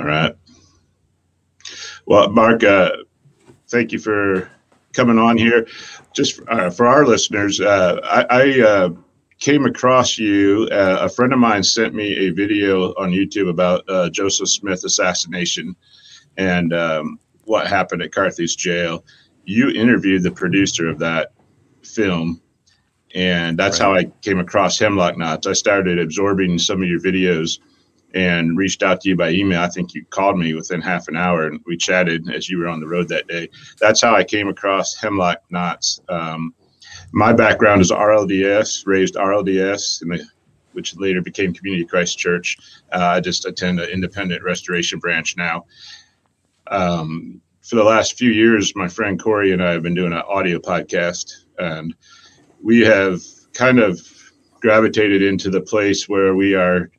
All right. Well, Mark, uh, thank you for coming on here. Just uh, for our listeners, uh, I, I uh, came across you. Uh, a friend of mine sent me a video on YouTube about uh, Joseph Smith assassination and um, what happened at Carthage jail. You interviewed the producer of that film, and that's right. how I came across Hemlock Knots. I started absorbing some of your videos and reached out to you by email. I think you called me within half an hour and we chatted as you were on the road that day. That's how I came across Hemlock Knots. Um, my background is RLDS, raised RLDS, the, which later became Community Christ Church. Uh, I just attend an independent restoration branch now. Um, for the last few years, my friend Corey and I have been doing an audio podcast, and we have kind of gravitated into the place where we are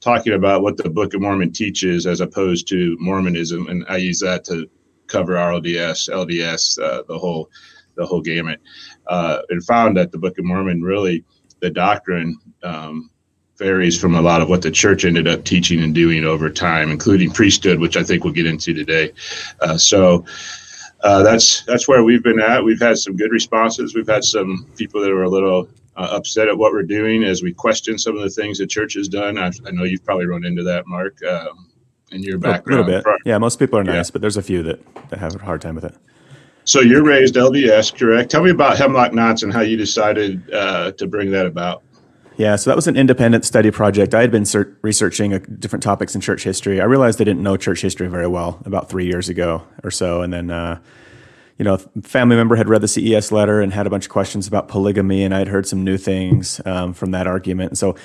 talking about what the Book of Mormon teaches as opposed to Mormonism, and I use that to cover RLDS, LDS, uh, the whole the whole gamut, uh, and found that the Book of Mormon really the doctrine um, varies from a lot of what the church ended up teaching and doing over time, including priesthood, which I think we'll get into today. Uh, so. Uh, that's that's where we've been at. We've had some good responses. We've had some people that were a little uh, upset at what we're doing as we question some of the things the church has done. I, I know you've probably run into that, Mark, um, in your background. A little bit. Yeah, most people are nice, yeah. but there's a few that, that have a hard time with it. So you're raised LDS, correct? Tell me about Hemlock Knots and how you decided uh, to bring that about. Yeah, so that was an independent study project. I had been ser- researching different topics in church history. I realized I didn't know church history very well about three years ago or so, and then uh, you know, family member had read the CES letter and had a bunch of questions about polygamy, and I had heard some new things um, from that argument. And so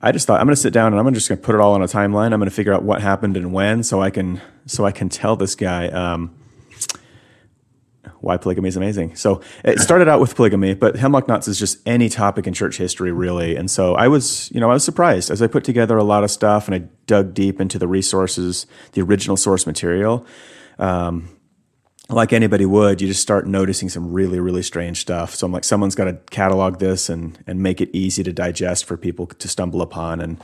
I just thought I'm going to sit down and I'm just going to put it all on a timeline. I'm going to figure out what happened and when, so I can so I can tell this guy um, why polygamy is amazing. So it started out with polygamy, but hemlock knots is just any topic in church history, really. And so I was, you know, I was surprised as I put together a lot of stuff and I dug deep into the resources, the original source material. Um, like anybody would, you just start noticing some really, really strange stuff. So I'm like, someone's got to catalog this and and make it easy to digest for people to stumble upon and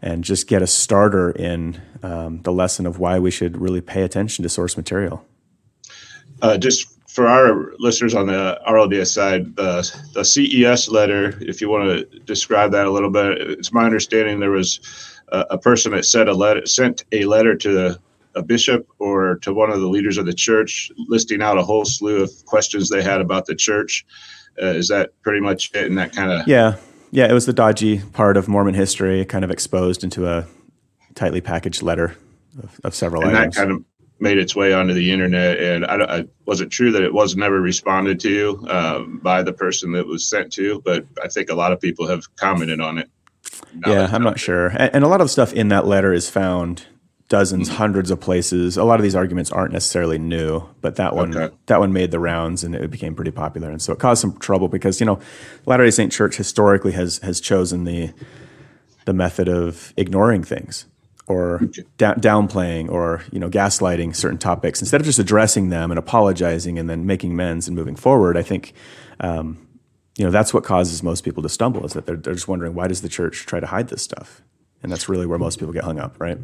and just get a starter in um, the lesson of why we should really pay attention to source material. Uh, just for our listeners on the RLDS side, the, the CES letter, if you want to describe that a little bit, it's my understanding there was a, person that sent a letter sent a letter to the a bishop or to one of the leaders of the church, listing out a whole slew of questions they had about the church. Uh, is that pretty much it? And that kind of yeah, yeah. It was the dodgy part of Mormon history, kind of exposed into a tightly packaged letter of, of several and items. that kind of made its way onto the internet. And I, I was it true that it was never responded to um, by the person that was sent to, but I think a lot of people have commented on it. Yeah, I'm not sure. And, and, a lot of stuff in that letter is found dozens, hundreds of places. A lot of these arguments aren't necessarily new, but that one okay. that one made the rounds and it became pretty popular, and so it caused some trouble because you know Latter Day Saint Church historically has has chosen the the method of ignoring things or da- downplaying or you know gaslighting certain topics instead of just addressing them and apologizing and then making amends and moving forward. I think. Um, you know that's what causes most people to stumble is that they're, they're just wondering why does the church try to hide this stuff and that's really where most people get hung up, right?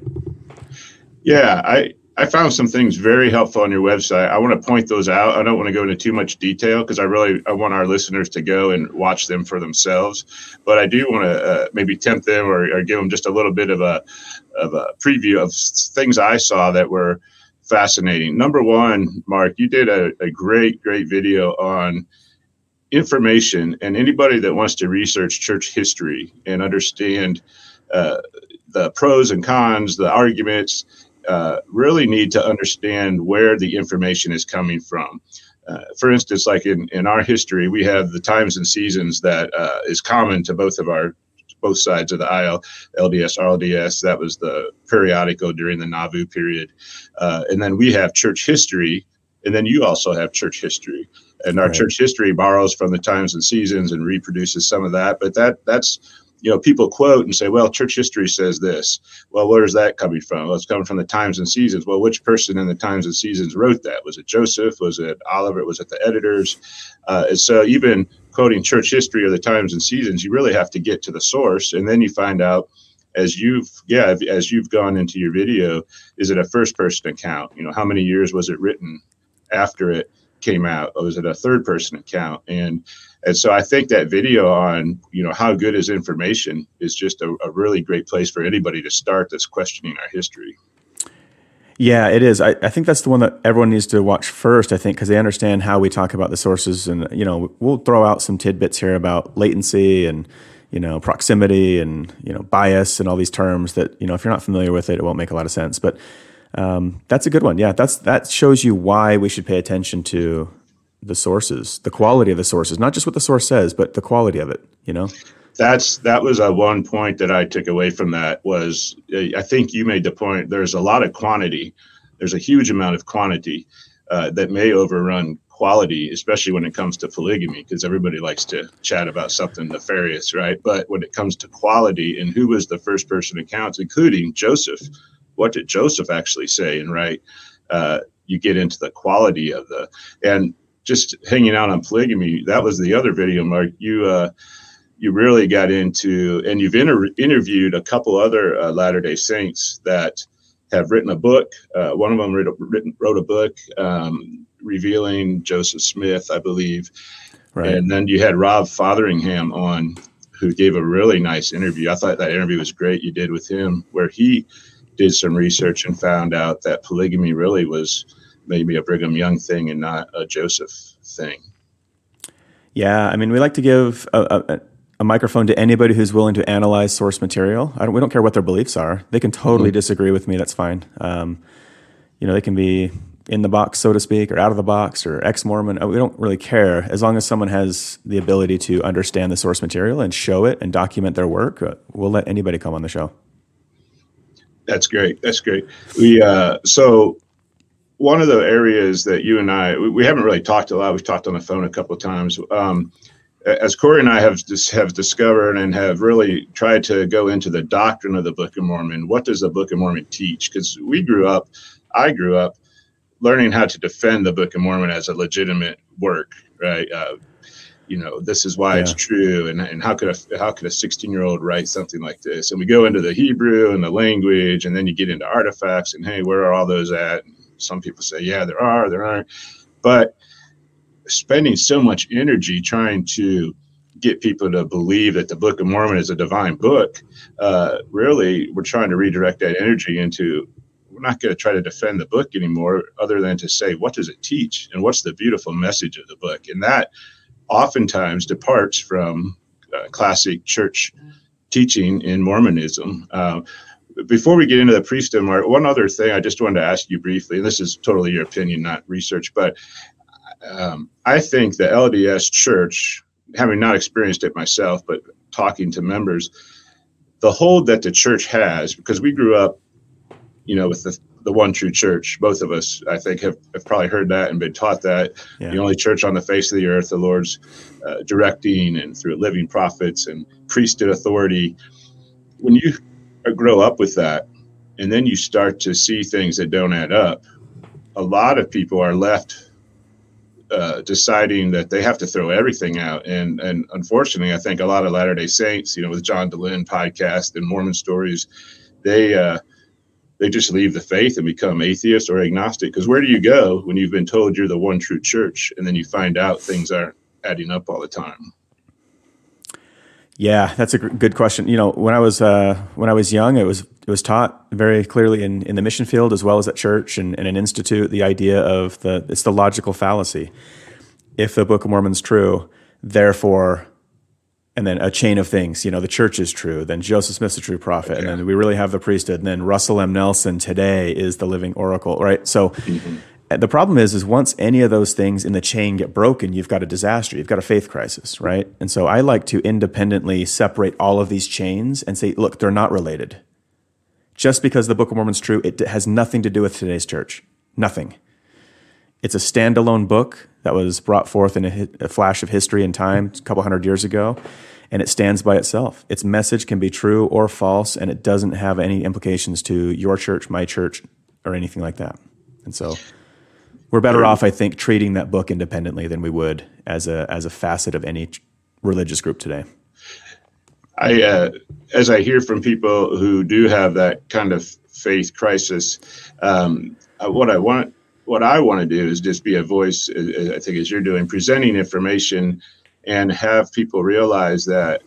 Yeah, I I found some things very helpful on your website. I want to point those out. I don't want to go into too much detail because I really I want our listeners to go and watch them for themselves. But I do want to uh, maybe tempt them or, or, give them just a little bit of a of a preview of things I saw that were fascinating. Number one, Mark, you did a, a great great video on information, and anybody that wants to research church history and understand uh, the pros and cons, the arguments, uh, really need to understand where the information is coming from. Uh, for instance, like in, in our history, we have the times and seasons that uh, is common to both of our both sides of the aisle, LDS, RLDS. That was the periodical during the Nauvoo period, uh, and then we have church history, and then you also have church history. And our right. church history borrows from the times and seasons and reproduces some of that, but that that's you know, people quote and say, well, church history says this. Well, where is that coming from? Well, it's coming from the times and seasons. Well, which person in the times and seasons wrote that? Was it Joseph? Was it Oliver? Was it the editors? Uh, and so even quoting church history or the times and seasons, you really have to get to the source. And then you find out as you've yeah as you've gone into your video is it a first person account you know how many years was it written after it came out or was it a third person account and and so i think that video on you know how good is information is just a, a really great place for anybody to start that's questioning our history yeah, it is. I, I think that's the one that everyone needs to watch first, I think, because they understand how we talk about the sources. And, you know, we'll throw out some tidbits here about latency and, you know, proximity and, you know, bias and all these terms that, you know, if you're not familiar with it, it won't make a lot of sense. But um, that's a good one. Yeah, that's that shows you why we should pay attention to the sources, the quality of the sources, not just what the source says, but the quality of it, you know? that's that was a one point that I took away from that was I think you made the point. There's a lot of quantity. There's a huge amount of quantity uh, that may overrun quality, especially when it comes to polygamy, because everybody likes to chat about something nefarious, right? But when it comes to quality and who was the first person accounts, including Joseph, what did Joseph actually say and write? Uh, you get into the quality of the and just hanging out on polygamy. That was the other video, Mark. You. Uh, you really got into, and you've inter- interviewed a couple other uh, Latter Day Saints that have written a book. Uh, one of them wrote a, written, wrote a book um, revealing Joseph Smith, I believe. Right. And then you had Rob Fotheringham on, who gave a really nice interview. I thought that interview was great. You did with him, where he did some research and found out that polygamy really was maybe a Brigham Young thing and not a Joseph thing. Yeah, I mean, we like to give a, a, a microphone to anybody who's willing to analyze source material. Don't, we don't care what their beliefs are. They can totally mm-hmm. disagree with me. That's fine. Um, you know, they can be in the box, so to speak, or out of the box, or ex-Mormon. Uh, we don't really care as long as someone has the ability to understand the source material and show it and document their work. Uh, we'll let anybody come on the show. That's great. That's great. We uh, so one of the areas that you and I we, we, haven't really talked a lot. We've talked on the phone a couple of times. Um, as Corey and I have have discovered and have really tried to go into the doctrine of the Book of Mormon. What does the Book of Mormon teach? Because we grew up, I grew up, learning how to defend the Book of Mormon as a legitimate work, right? Uh, you know, this is why yeah. it's true, and, and how could a how could a 16 year old write something like this? And we go into the Hebrew and the language, and then you get into artifacts, and hey, where are all those at? And some people say, yeah, there are, there aren't, but spending so much energy trying to get people to believe that the Book of Mormon is a divine book, uh, really, we're trying to redirect that energy into we're not going to try to defend the book anymore, other than to say, what does it teach and what's the beautiful message of the book? And that oftentimes departs from uh, classic church teaching in Mormonism. Uh, before we get into the priesthood, Mark, one other thing I just wanted to ask you briefly, and this is totally your opinion, not research, but um, I think the LDS church, having not experienced it myself, but talking to members, the hold that the church has, because we grew up, you know, with the, the one true church, both of us, I think, have, have probably heard that and been taught that. Yeah. The only church on the face of the earth, the Lord's uh, directing and through living prophets and priesthood authority. When you grow up with that, and then you start to see things that don't add up, a lot of people are left uh, deciding that they have to throw everything out. And and unfortunately, I think a lot of Latter Day Saints, you know, with John Dehlin podcast and Mormon stories, they uh, they just leave the faith and become atheist or agnostic. Because where do you go when you've been told you're the one true church, and then you find out things aren't adding up all the time? Yeah, that's a good question. You know, when I was uh, when I was young, it was it was taught very clearly in, in the mission field as well as at church and, and an institute. The idea of the it's the logical fallacy. If the Book of Mormon's true, therefore, and then a chain of things. You know, the church is true. Then Joseph Smith's a true prophet, okay. and then we really have the priesthood. And then Russell M. Nelson today is the living oracle, right? So. Mm-hmm Uh, the problem is is once any of those things in the chain get broken you've got a disaster. You've got a faith crisis right? And so i like to independently separate all of these chains and say look they're not related. Just because the book of mormon's true it has nothing to do with today's church. Nothing. It's a standalone book that was brought forth in a, a flash of history and time a couple hundred years ago and it stands by itself. Its message can be true or false and it doesn't have any implications to your church my church or anything like that. And so we're better off, I think, treating that book independently than we would as a as a facet of any religious group today. I, uh, as I hear from people who do have that kind of faith crisis, um, uh, what I want, what I want to do is just be a voice. Uh, I think as you're doing, presenting information, and have people realize that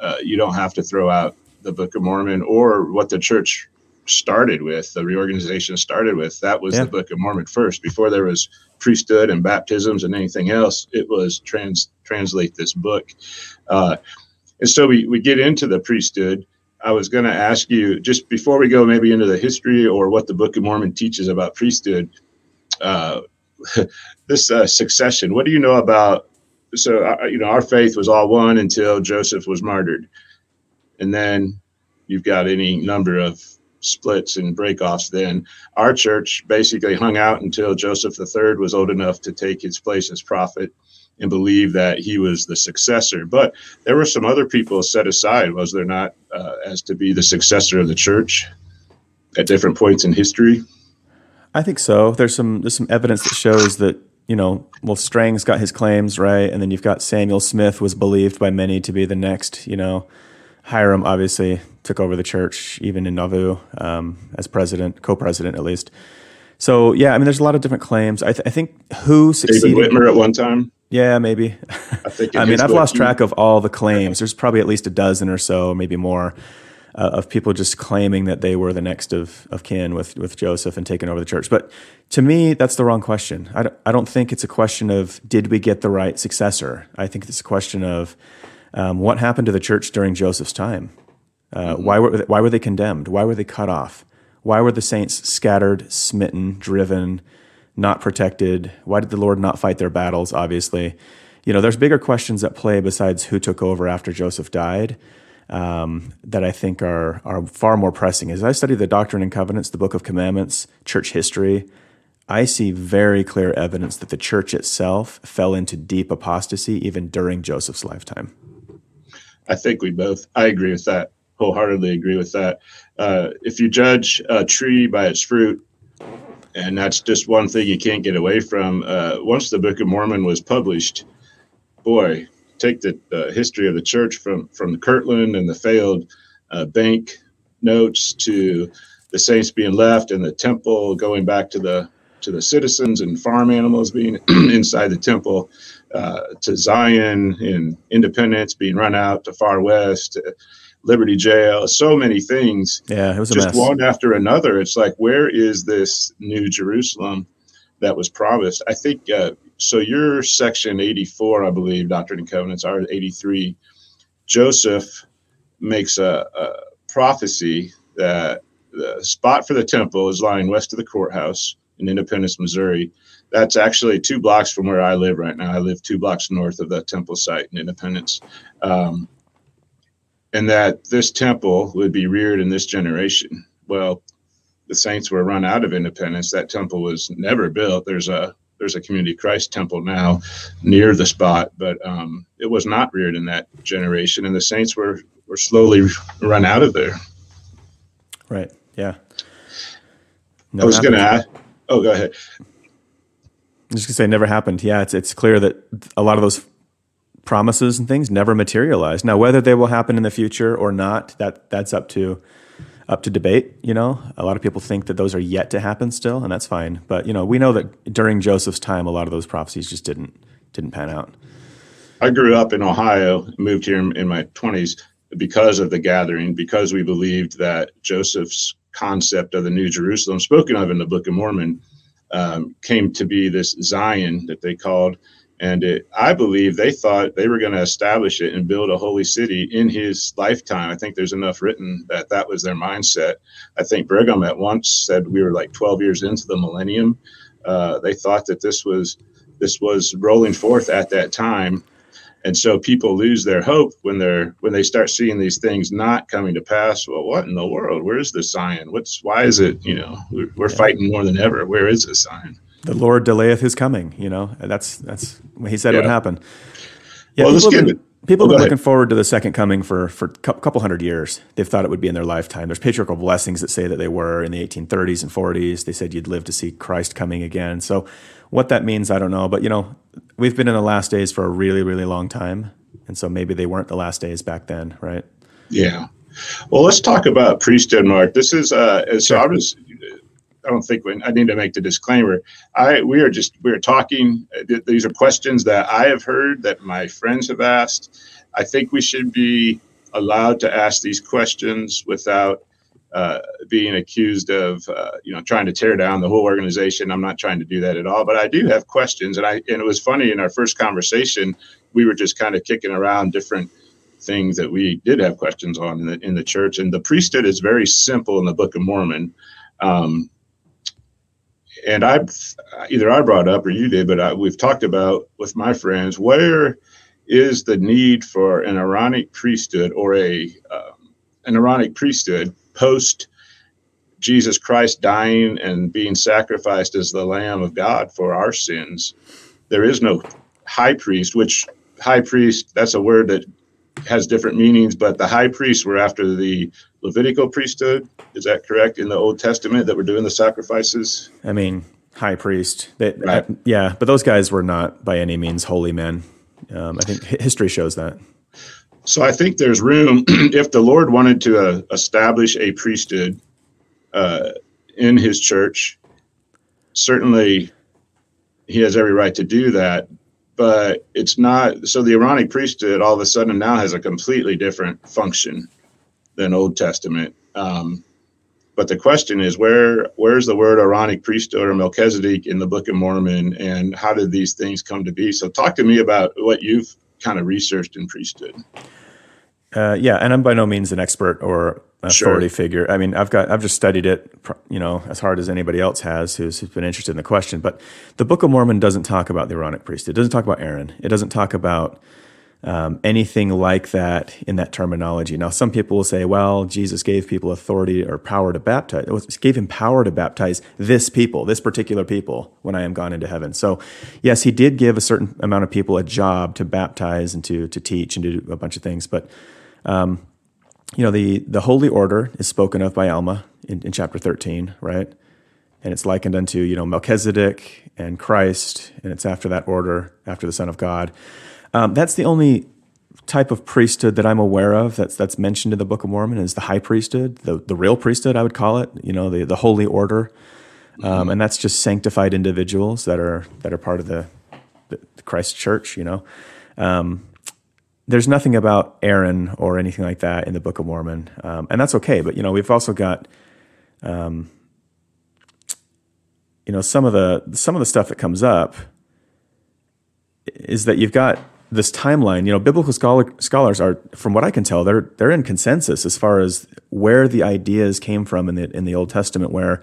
uh, you don't have to throw out the Book of Mormon or what the church started with, the reorganization started with. That was yeah. the Book of Mormon first. Before there was priesthood and baptisms and anything else, it was trans translate this book. Uh, and so we, we get into the priesthood. I was going to ask you just before we go maybe into the history or what the Book of Mormon teaches about priesthood. Uh, this uh, succession. What do you know about? So uh, you know, our faith was all one until Joseph was martyred, and then you've got any number of splits and breakoffs then. Our church basically hung out until Joseph III was old enough to take his place as prophet and believe that he was the successor. But there were some other people set aside, was there not, uh, as to be the successor of the church at different points in history? I think so. There's some there's some evidence that shows that you know, well, Strang's got his claims right, and then you've got Samuel Smith was believed by many to be the next, you know, Hyrum obviously took over the church, even in Nauvoo um, as president, co-president at least. So yeah, I mean, there's a lot of different claims. I, th- I think who succeeded. David Whitmer at one time. Yeah, maybe. I, think I mean, I've lost track of all the claims. There's probably at least a dozen or so, maybe more, uh, of people just claiming that they were the next of, of kin with, with Joseph and taking over the church. But to me, that's the wrong question. I don't, I don't think it's a question of did we get the right successor. I think it's a question of um, what happened to the church during Joseph's time? Uh, mm-hmm. Why were why were they condemned? Why were they cut off? Why were the saints scattered, smitten, driven, not protected? Why did the Lord not fight their battles? Obviously, you know, there's bigger questions at play besides who took over after Joseph died. Um, that I think are are far more pressing. As I study the Doctrine and Covenants, the Book of Commandments, church history, I see very clear evidence that the church itself fell into deep apostasy even during Joseph's lifetime. I think we both, I agree with that, wholeheartedly agree with that. Uh, if you judge a tree by its fruit, and that's just one thing you can't get away from. Uh, once the Book of Mormon was published, boy, take the uh, history of the church from from Kirtland and the failed uh, bank notes to the saints being left and the temple going back to the to the citizens and farm animals being inside the temple uh, to Zion and Independence being run out to Far West, to Liberty Jail, so many things. Yeah, it was just one after another. It's like, where is this new Jerusalem that was promised? I think uh, so. Your section 84, I believe, Doctrine and Covenants, are 83. Joseph makes a, a prophecy that the spot for the temple is lying west of the courthouse in Independence, Missouri that's actually two blocks from where I live right now. I live two blocks north of the temple site in Independence. Um, and that this temple would be reared in this generation. Well, the saints were run out of Independence. That temple was never built. There's a there's a community Christ temple now near the spot, but um, it was not reared in that generation, and the saints were were slowly run out of there. Right. Yeah. No I was going to ask. Oh, go ahead. I'm just gonna say never happened. Yeah, it's it's clear that a lot of those promises and things never materialized. Now, whether they will happen in the future or not, that that's up to up to debate. You know, a lot of people think that those are yet to happen still, and that's fine. But you know, we know that during Joseph's time, a lot of those prophecies just didn't didn't pan out. I grew up in Ohio, moved here in my 20s because of the gathering, because we believed that Joseph's concept of the New Jerusalem, spoken of in the Book of Mormon, um, came to be this Zion that they called. And it, I believe they thought they were going to establish it and build a holy city in his lifetime. I think there's enough written that that was their mindset. I think Brigham at once said we were like 12 years into the millennium. Uh, they thought that this was this was rolling forth at that time, and so people lose their hope when they're when they start seeing these things not coming to pass. Well what in the world? Where's the sign? What's why is it you know we're, we're yeah. fighting more than ever. Where is the sign? The lord delayeth his coming you know? That's that's he said yeah. would happen. Yeah well, people, have been, people oh, have been looking forward to the second coming for for a couple hundred years. They've thought it would be in their lifetime. There's patriarchal blessings that say that they were in the 1830s and 40s they said you'd live to see christ coming again. So what that means, I don't know. But you know, we've been in the last days for a really, really long time, and so maybe they weren't the last days back then, right? Yeah. Well, let's talk about priesthood, Mark. This is uh, so I was. I don't think we, I need to make the disclaimer. I we are just we are talking. These are questions that I have heard that my friends have asked. I think we should be allowed to ask these questions without uh, being accused of uh, you know trying to tear down the whole organization. I'm not trying to do that at all, but I do have questions, and I and it was funny in our first conversation we were just kind of kicking around different things that we did have questions on in the, in the church. And the priesthood is very simple in the Book of Mormon. Um, and I, either I brought up or you did, but I, we've talked about with my friends where is the need for an Aaronic priesthood or a um, an Aaronic priesthood post Jesus Christ dying and being sacrificed as the Lamb of God for our sins. There is no high priest, which high priest, that's a word that has different meanings, but the high priests were after the Levitical priesthood. Is that correct in the Old Testament that were doing the sacrifices? I mean, high priest. They, right. uh, yeah, but those guys were not by any means holy men. Um, I think history shows that. So I think there's room if the Lord wanted to uh, establish a priesthood uh, in His church. Certainly, He has every right to do that but it's not so the Aaronic priesthood all of a sudden now has a completely different function than Old Testament. Um, but the question is where where's the word Aaronic priesthood or Melchizedek in the Book of Mormon, and how did these things come to be? So talk to me about what you've kind of researched in priesthood. Uh, yeah, and I'm by no means an expert or authority sure. figure. I mean, I've got I've just studied it, you know, as hard as anybody else has who's, who's been interested in the question. But the Book of Mormon doesn't talk about the Aaronic priesthood. It doesn't talk about Aaron. It doesn't talk about um, anything like that in that terminology. Now, some people will say, well, Jesus gave people authority or power to baptize. It gave him power to baptize this people, this particular people, when I am gone into heaven. So, yes, he did give a certain amount of people a job to baptize and to to teach and to do a bunch of things, but um, you know, the, the holy order is spoken of by Alma in, in chapter 13, right? And it's likened unto, you know, Melchizedek and Christ, and it's after that order, after the Son of God. Um, that's the only type of priesthood that I'm aware of that's that's mentioned in the Book of Mormon is the high priesthood, the the real priesthood, I would call it. You know, the the holy order, um, mm-hmm. and that's just sanctified individuals that are that are part of the, the Christ Church. You know, um, there's nothing about Aaron or anything like that in the Book of Mormon, um, and that's okay. But you know, we've also got, um, you know, some of the some of the stuff that comes up is that you've got this timeline. You know, biblical scholar, scholars are, from what I can tell, they're they're in consensus as far as where the ideas came from in the in the Old Testament, where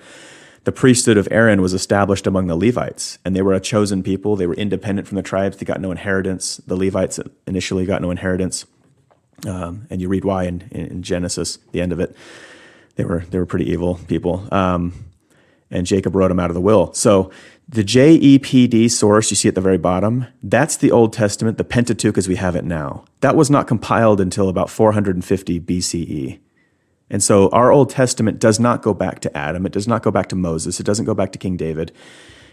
the priesthood of Aaron was established among the Levites, and they were a chosen people. They were independent from the tribes. They got no inheritance. The Levites initially got no inheritance, um, and you read why in, in, Genesis, the end of it. They were they were pretty evil people, um, and Jacob wrote them out of the will. So the JEPD source you see at the very bottom, that's the Old Testament, the Pentateuch as we have it now. That was not compiled until about 450 BCE. And so our Old Testament does not go back to Adam. It does not go back to Moses. It doesn't go back to King David.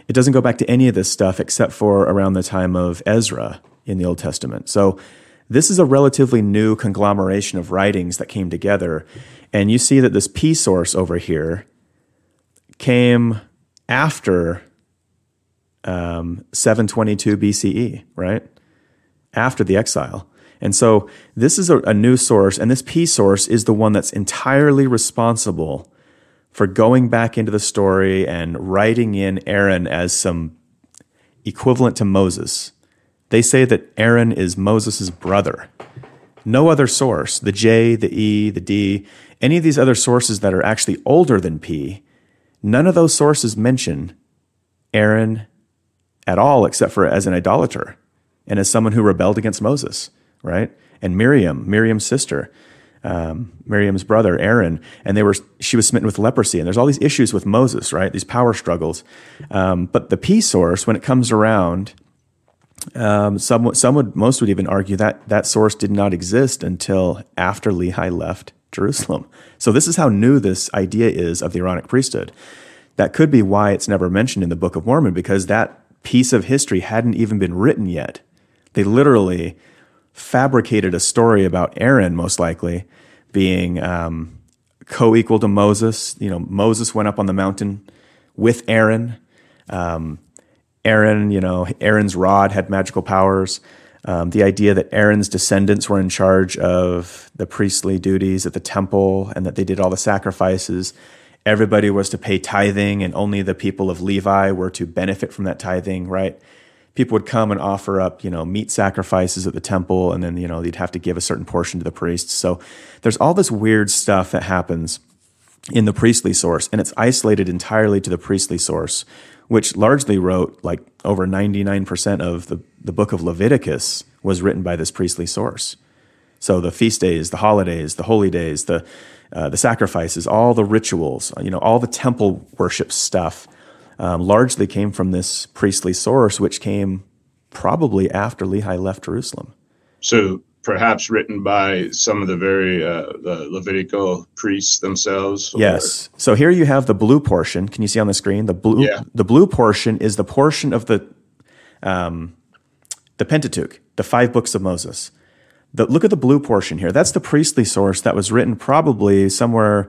It doesn't go back to any of this stuff except for around the time of Ezra in the Old Testament. So this is a relatively new conglomeration of writings that came together. And you see that this P source over here came after um, 722 BCE, right? After the exile. And so this is a, a new source, and this P source is the one that's entirely responsible for going back into the story and writing in Aaron as some equivalent to Moses. They say that Aaron is Moses' brother. No other source, the J, the E, the D, any of these other sources that are actually older than P, none of those sources mention Aaron at all except for as an idolater and as someone who rebelled against Moses right? And Miriam, Miriam's sister, um, Miriam's brother Aaron, and they were she was smitten with leprosy. And there's all these issues with Moses, right? These power struggles. Um, but the P source, when it comes around, um, some some would most would even argue that that source did not exist until after Lehi left Jerusalem. So this is how new this idea is of the Aaronic priesthood. That could be why it's never mentioned in the Book of Mormon because that piece of history hadn't even been written yet. They literally fabricated a story about Aaron, most likely, being um, co-equal to Moses. You know, Moses went up on the mountain with Aaron. Um, Aaron, you know, Aaron's rod had magical powers. Um, the idea that Aaron's descendants were in charge of the priestly duties at the temple and that they did all the sacrifices. Everybody was to pay tithing, and only the people of Levi were to benefit from that tithing, right? People would come and offer up, you know, meat sacrifices at the temple, and then, you know, they'd have to give a certain portion to the priests. So there's all this weird stuff that happens in the priestly source, and it's isolated entirely to the priestly source, which largely wrote like over 99% of the, the book of Leviticus was written by this priestly source. So the feast days, the holidays, the holy days, the, uh, the sacrifices, all the rituals, you know, all the temple worship stuff um, largely came from this priestly source, which came probably after Lehi left Jerusalem. So perhaps written by some of the very uh, the Levitical priests themselves. Or? Yes. So here you have the blue portion. Can you see on the screen the blue? Yeah. The blue portion is the portion of the um, the Pentateuch, the five books of Moses. The, look at the blue portion here. That's the priestly source that was written probably somewhere,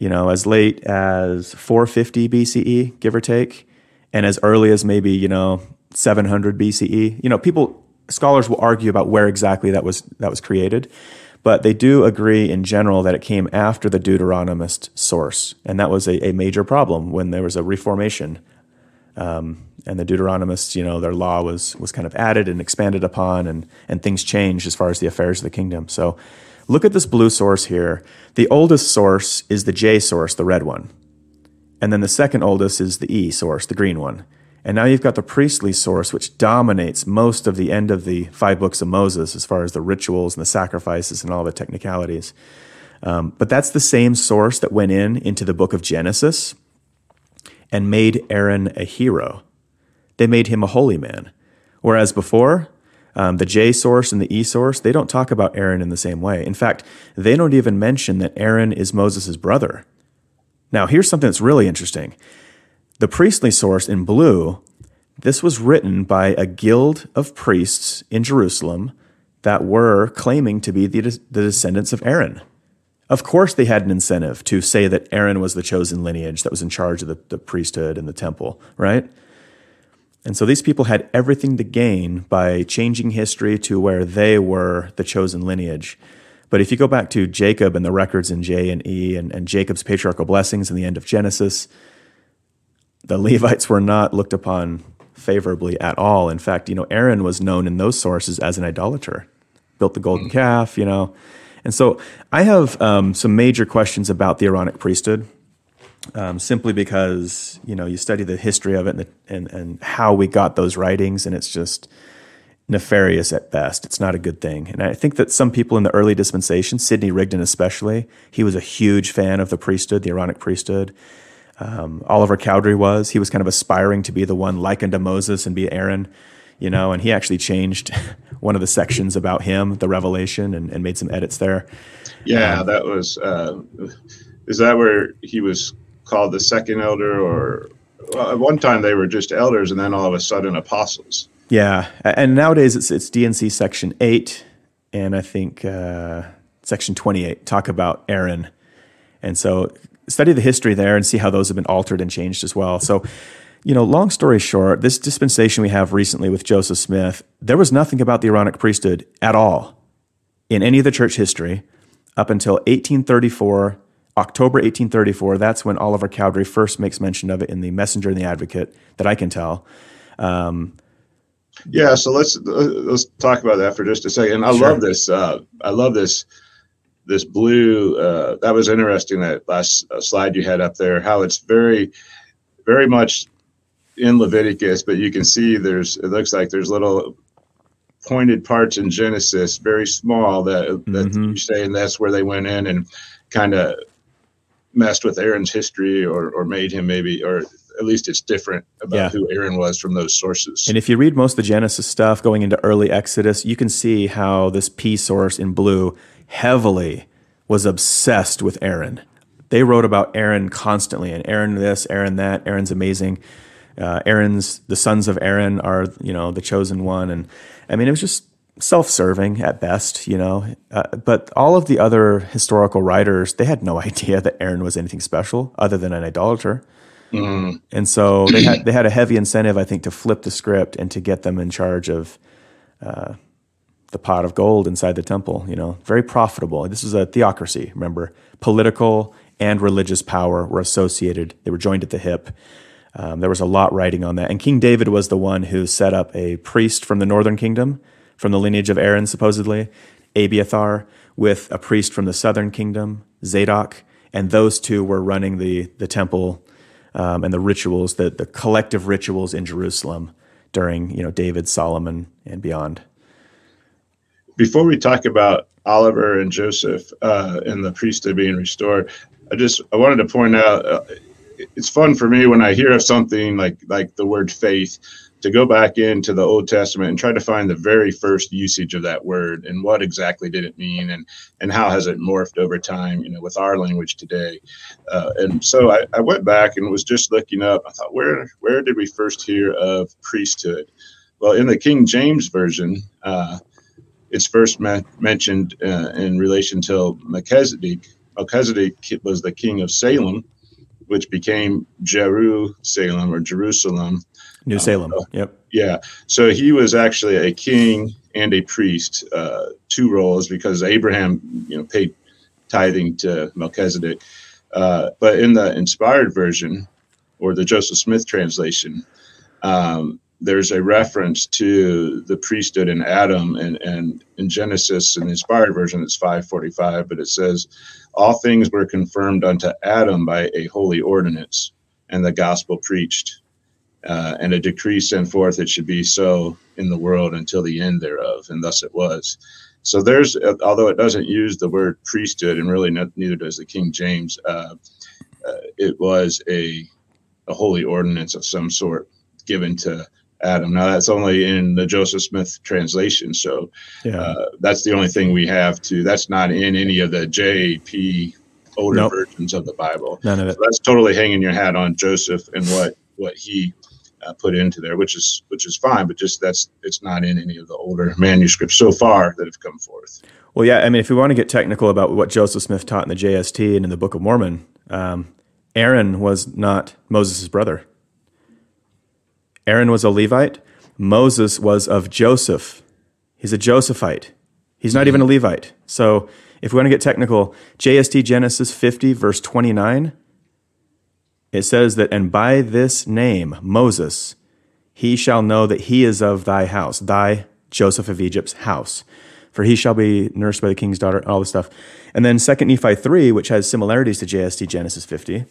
you know, as late as 450 BCE, give or take, and as early as maybe you know 700 BCE. You know, people scholars will argue about where exactly that was that was created, but they do agree in general that it came after the Deuteronomist source, and that was a, a major problem when there was a reformation. Um, and the Deuteronomists, you know, their law was was kind of added and expanded upon, and and things changed as far as the affairs of the kingdom. So, look at this blue source here. The oldest source is the J source, the red one, and then the second oldest is the E source, the green one. And now you've got the priestly source, which dominates most of the end of the five books of Moses as far as the rituals and the sacrifices and all the technicalities. Um, but that's the same source that went in into the book of Genesis and made Aaron a hero. They made him a holy man. Whereas before, um, the J source and the E source, they don't talk about Aaron in the same way. In fact, they don't even mention that Aaron is Moses' brother. Now, here's something that's really interesting. The priestly source in blue, this was written by a guild of priests in Jerusalem that were claiming to be the, the descendants of Aaron. Of course, they had an incentive to say that Aaron was the chosen lineage that was in charge of the, the priesthood and the temple, right? And so these people had everything to gain by changing history to where they were the chosen lineage. But if you go back to Jacob and the records in J and E and, and Jacob's patriarchal blessings in the end of Genesis, the Levites were not looked upon favorably at all. In fact, you know, Aaron was known in those sources as an idolater, built the golden mm. calf, you know. And so I have um, some major questions about the Aaronic priesthood, um, simply because, you know, you study the history of it and, the, and, and how we got those writings, and it's just nefarious at best. It's not a good thing. And I think that some people in the early dispensation, Sidney Rigdon especially, he was a huge fan of the priesthood, the Aaronic priesthood. Um, Oliver Cowdery was. He was kind of aspiring to be the one like unto Moses and be Aaron, you know, and he actually changed one of the sections about him, the Revelation, and, and made some edits there. Yeah, um, that was. Uh, is that where he was called the second elder, or well, at one time they were just elders, and then all of a sudden apostles? Yeah, and nowadays it's it's D&C section eight, and I think uh, section twenty eight talk about Aaron, and so study the history there and see how those have been altered and changed as well. So, you know, long story short, this dispensation we have recently with Joseph Smith, there was nothing about the Aaronic priesthood at all in any of the church history up until 1834, October 1834. That's when Oliver Cowdery first makes mention of it in the Messenger and the Advocate, that I can tell. Um, yeah, so let's let's talk about that for just a second. I sure. love this. Uh, I love this this blue uh, that was interesting that last uh, slide you had up there how it's very very much in leviticus but you can see there's it looks like there's little pointed parts in genesis very small that that mm-hmm. you're saying that's where they went in and kind of messed with aaron's history or or made him maybe or at least it's different about yeah. who Aaron was from those sources. And if you read most of the Genesis stuff going into early Exodus, you can see how this P source in blue heavily was obsessed with Aaron. They wrote about Aaron constantly, and Aaron this, Aaron that. Aaron's amazing. Uh, Aaron's the sons of Aaron are you know the chosen one, and I mean it was just self-serving at best, you know. Uh, but all of the other historical writers, they had no idea that Aaron was anything special other than an idolater. Mm. And so they had they had a heavy incentive, I think, to flip the script and to get them in charge of uh, the pot of gold inside the temple. You know, very profitable. This is a theocracy. Remember, political and religious power were associated. They were joined at the hip. Um, there was a lot writing on that. And King David was the one who set up a priest from the northern kingdom, from the lineage of Aaron, supposedly, Abiathar, with a priest from the southern kingdom, Zadok. And those two were running the, the temple um, and the rituals, the, the collective rituals in Jerusalem during you know David, Solomon, and beyond. Before we talk about Oliver and Joseph uh, and the priesthood being restored, I just I wanted to point out uh, it's fun for me when I hear of something like like the word faith to go back into the Old Testament and try to find the very first usage of that word and what exactly did it mean and and how has it morphed over time, you know, with our language today. Uh, and so I, I went back and was just looking up. I thought, where where did we first hear of priesthood? Well, in the King James version, uh, it's first me- mentioned uh, in relation to Melchizedek. Melchizedek was the king of Salem, which became Jeru Salem or Jerusalem. New Salem. Uh, yep. Yeah. So he was actually a king and a priest, uh, two roles because Abraham, you know, paid tithing to Melchizedek. Uh, but in the inspired version or the Joseph Smith translation, um, there's a reference to the priesthood in Adam and, and in Genesis in the inspired version it's 545 but it says all things were confirmed unto Adam by a holy ordinance and the gospel preached uh, and a decree sent forth it should be so in the world until the end thereof and thus it was so there's although it doesn't use the word priesthood and really not, neither does the King James uh, uh, it was a a holy ordinance of some sort given to Adam. Now that's only in the Joseph Smith translation, so yeah. uh, that's the only thing we have to. That's not in any of the JP older nope. versions of the Bible. None of it. So that's totally hanging your hat on Joseph and what what he uh, put into there, which is which is fine, but just that's it's not in any of the older manuscripts so far that have come forth. Well, yeah, I mean, if we want to get technical about what Joseph Smith taught in the JST and in the Book of Mormon, um, Aaron was not Moses' brother. Aaron was a Levite. Moses was of Joseph. He's a Josephite. He's not even a Levite. So if we want to get technical, JST Genesis 50, verse 29, it says that, and by this name, Moses, he shall know that he is of thy house, thy Joseph of Egypt's house. For he shall be nursed by the king's daughter, all this stuff. And then 2 Nephi 3, which has similarities to JST Genesis 50,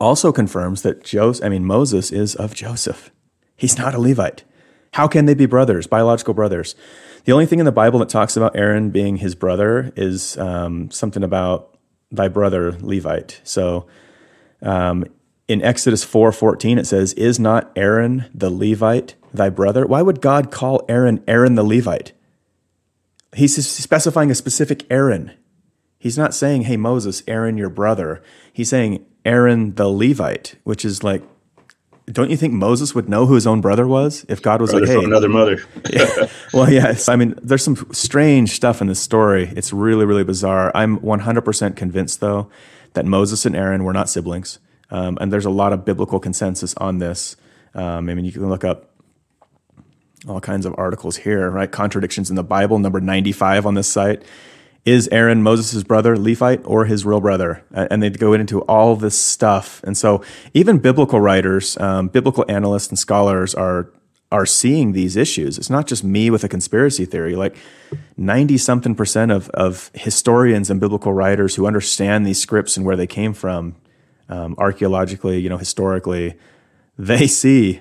also confirms that Joseph, I mean, Moses is of Joseph. He's not a Levite. How can they be brothers, biological brothers? The only thing in the Bible that talks about Aaron being his brother is um, something about thy brother Levite. So um, in Exodus 4:14 it says, "Is not Aaron the Levite thy brother?" Why would God call Aaron Aaron the Levite? He's specifying a specific Aaron. He's not saying, "Hey Moses, Aaron your brother." He's saying Aaron the Levite, which is like don't you think Moses would know who his own brother was if God was brother like, "Hey, another mother"? yeah. Well, yes. I mean, there's some strange stuff in this story. It's really, really bizarre. I'm 100% convinced, though, that Moses and Aaron were not siblings, um, and there's a lot of biblical consensus on this. Um, I mean, you can look up all kinds of articles here, right? Contradictions in the Bible, number 95 on this site is Aaron Moses' brother Levite or his real brother? And they go into all this stuff. And so even biblical writers, um, biblical analysts and scholars are are seeing these issues. It's not just me with a conspiracy theory. Like 90 something percent of, of historians and biblical writers who understand these scripts and where they came from, um, archaeologically, you know, historically, they see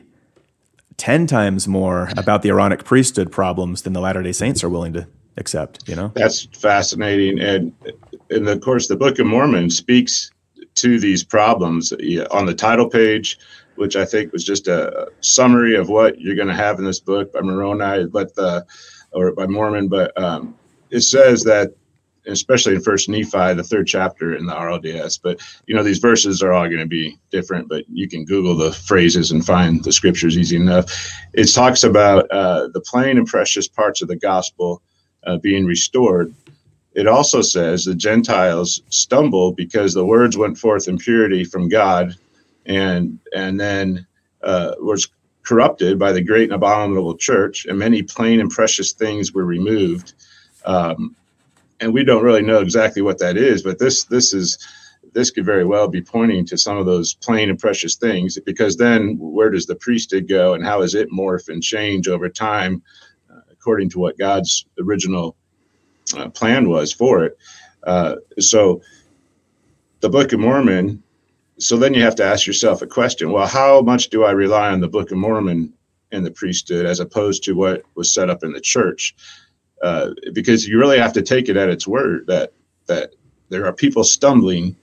10 times more about the Aaronic priesthood problems than the Latter day Saints are willing to accept you know that's fascinating and and of course the book of mormon speaks to these problems on the title page which i think was just a summary of what you're going to have in this book by moroni but the or by mormon but um, it says that especially in First Nephi, the third chapter in the RLDS. But you know, these verses are all going to be different. But you can Google the phrases and find the scriptures easy enough. It talks about uh, the plain and precious parts of the gospel uh, being restored. It also says the Gentiles stumble because the words went forth in purity from God, and and then uh, was corrupted by the great and abominable church, and many plain and precious things were removed. Um, and we don't really know exactly what that is, but this this is this could very well be pointing to some of those plain and precious things because then where does the priesthood go and how does it morph and change over time uh, according to what God's original uh, plan was for it. Uh, so the Book of Mormon so then you have to ask yourself a question. Well how much do i rely on the book of mormon and the priesthood as opposed to what was set up in the church? Uh, because you really have to take it at its word that that there are people stumbling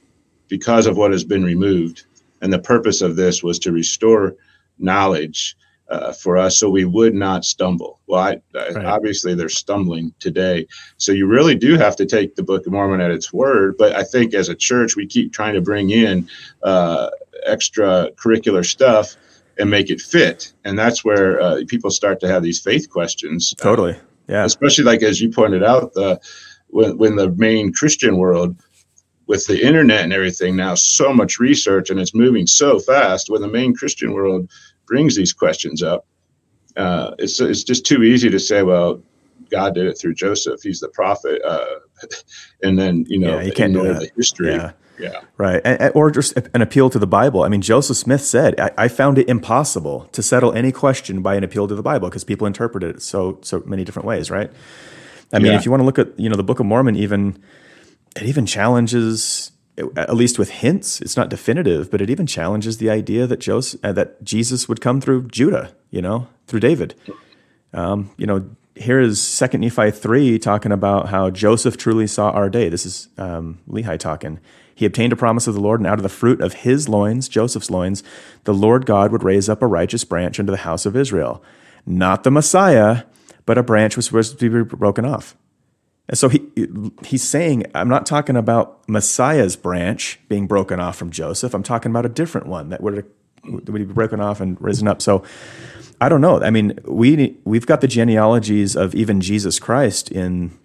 because of what has been removed. And the purpose of this was to restore knowledge uh, for us so we would not stumble. Well, I, I, right. obviously they're stumbling today. So you really do have to take the Book of Mormon at its word. But I think as a church, we keep trying to bring in uh, extra curricular stuff and make it fit. And that's where uh, people start to have these faith questions. Totally. Yeah. Especially like, as you pointed out, the, when, when the main Christian world with the internet and everything now so much research and it's moving so fast when the main christian world brings these questions up. Uh, it's it's just too easy to say, well, God did it through Joseph. He's the prophet, uh, and then you know, yeah, you can't that. the history. Yeah. Yeah. Right. And, or just an appeal to the Bible. I mean, Joseph Smith said, I, I found it impossible to settle any question by an appeal to the Bible because people interpret it so so many different ways, right? I mean, yeah. if you want to look at, you know, the Book of Mormon even it even challenges at least with hints, it's not definitive, but it even challenges the idea that Joseph, uh, that Jesus would come through Judah, you know, through David. Um, you know, here is Second Nephi three talking about how Joseph truly saw our day. This is um, Lehi talking. He obtained a promise of the Lord, and out of the fruit of his loins, Joseph's loins, the Lord God would raise up a righteous branch unto the house of Israel, not the Messiah, but a branch was supposed to be broken off. And so he he's saying, I'm not talking about Messiah's branch being broken off from Joseph. I'm talking about a different one that would would be broken off and risen up. So I don't know. I mean, we we've got the genealogies of even Jesus Christ in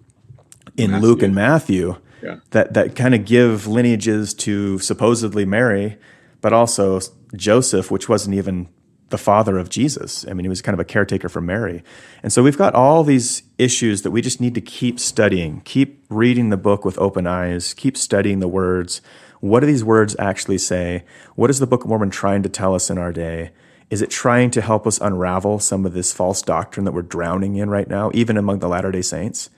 in Matthew. Luke and Matthew yeah. that that kind of give lineages to supposedly Mary, but also Joseph, which wasn't even the father of Jesus. I mean, he was kind of a caretaker for Mary. And so we've got all these issues that we just need to keep studying, keep reading the book with open eyes, keep studying the words. What do these words actually say? What is the Book of Mormon trying to tell us in our day? Is it trying to help us unravel some of this false doctrine that we're drowning in right now, even among the Latter day Saints?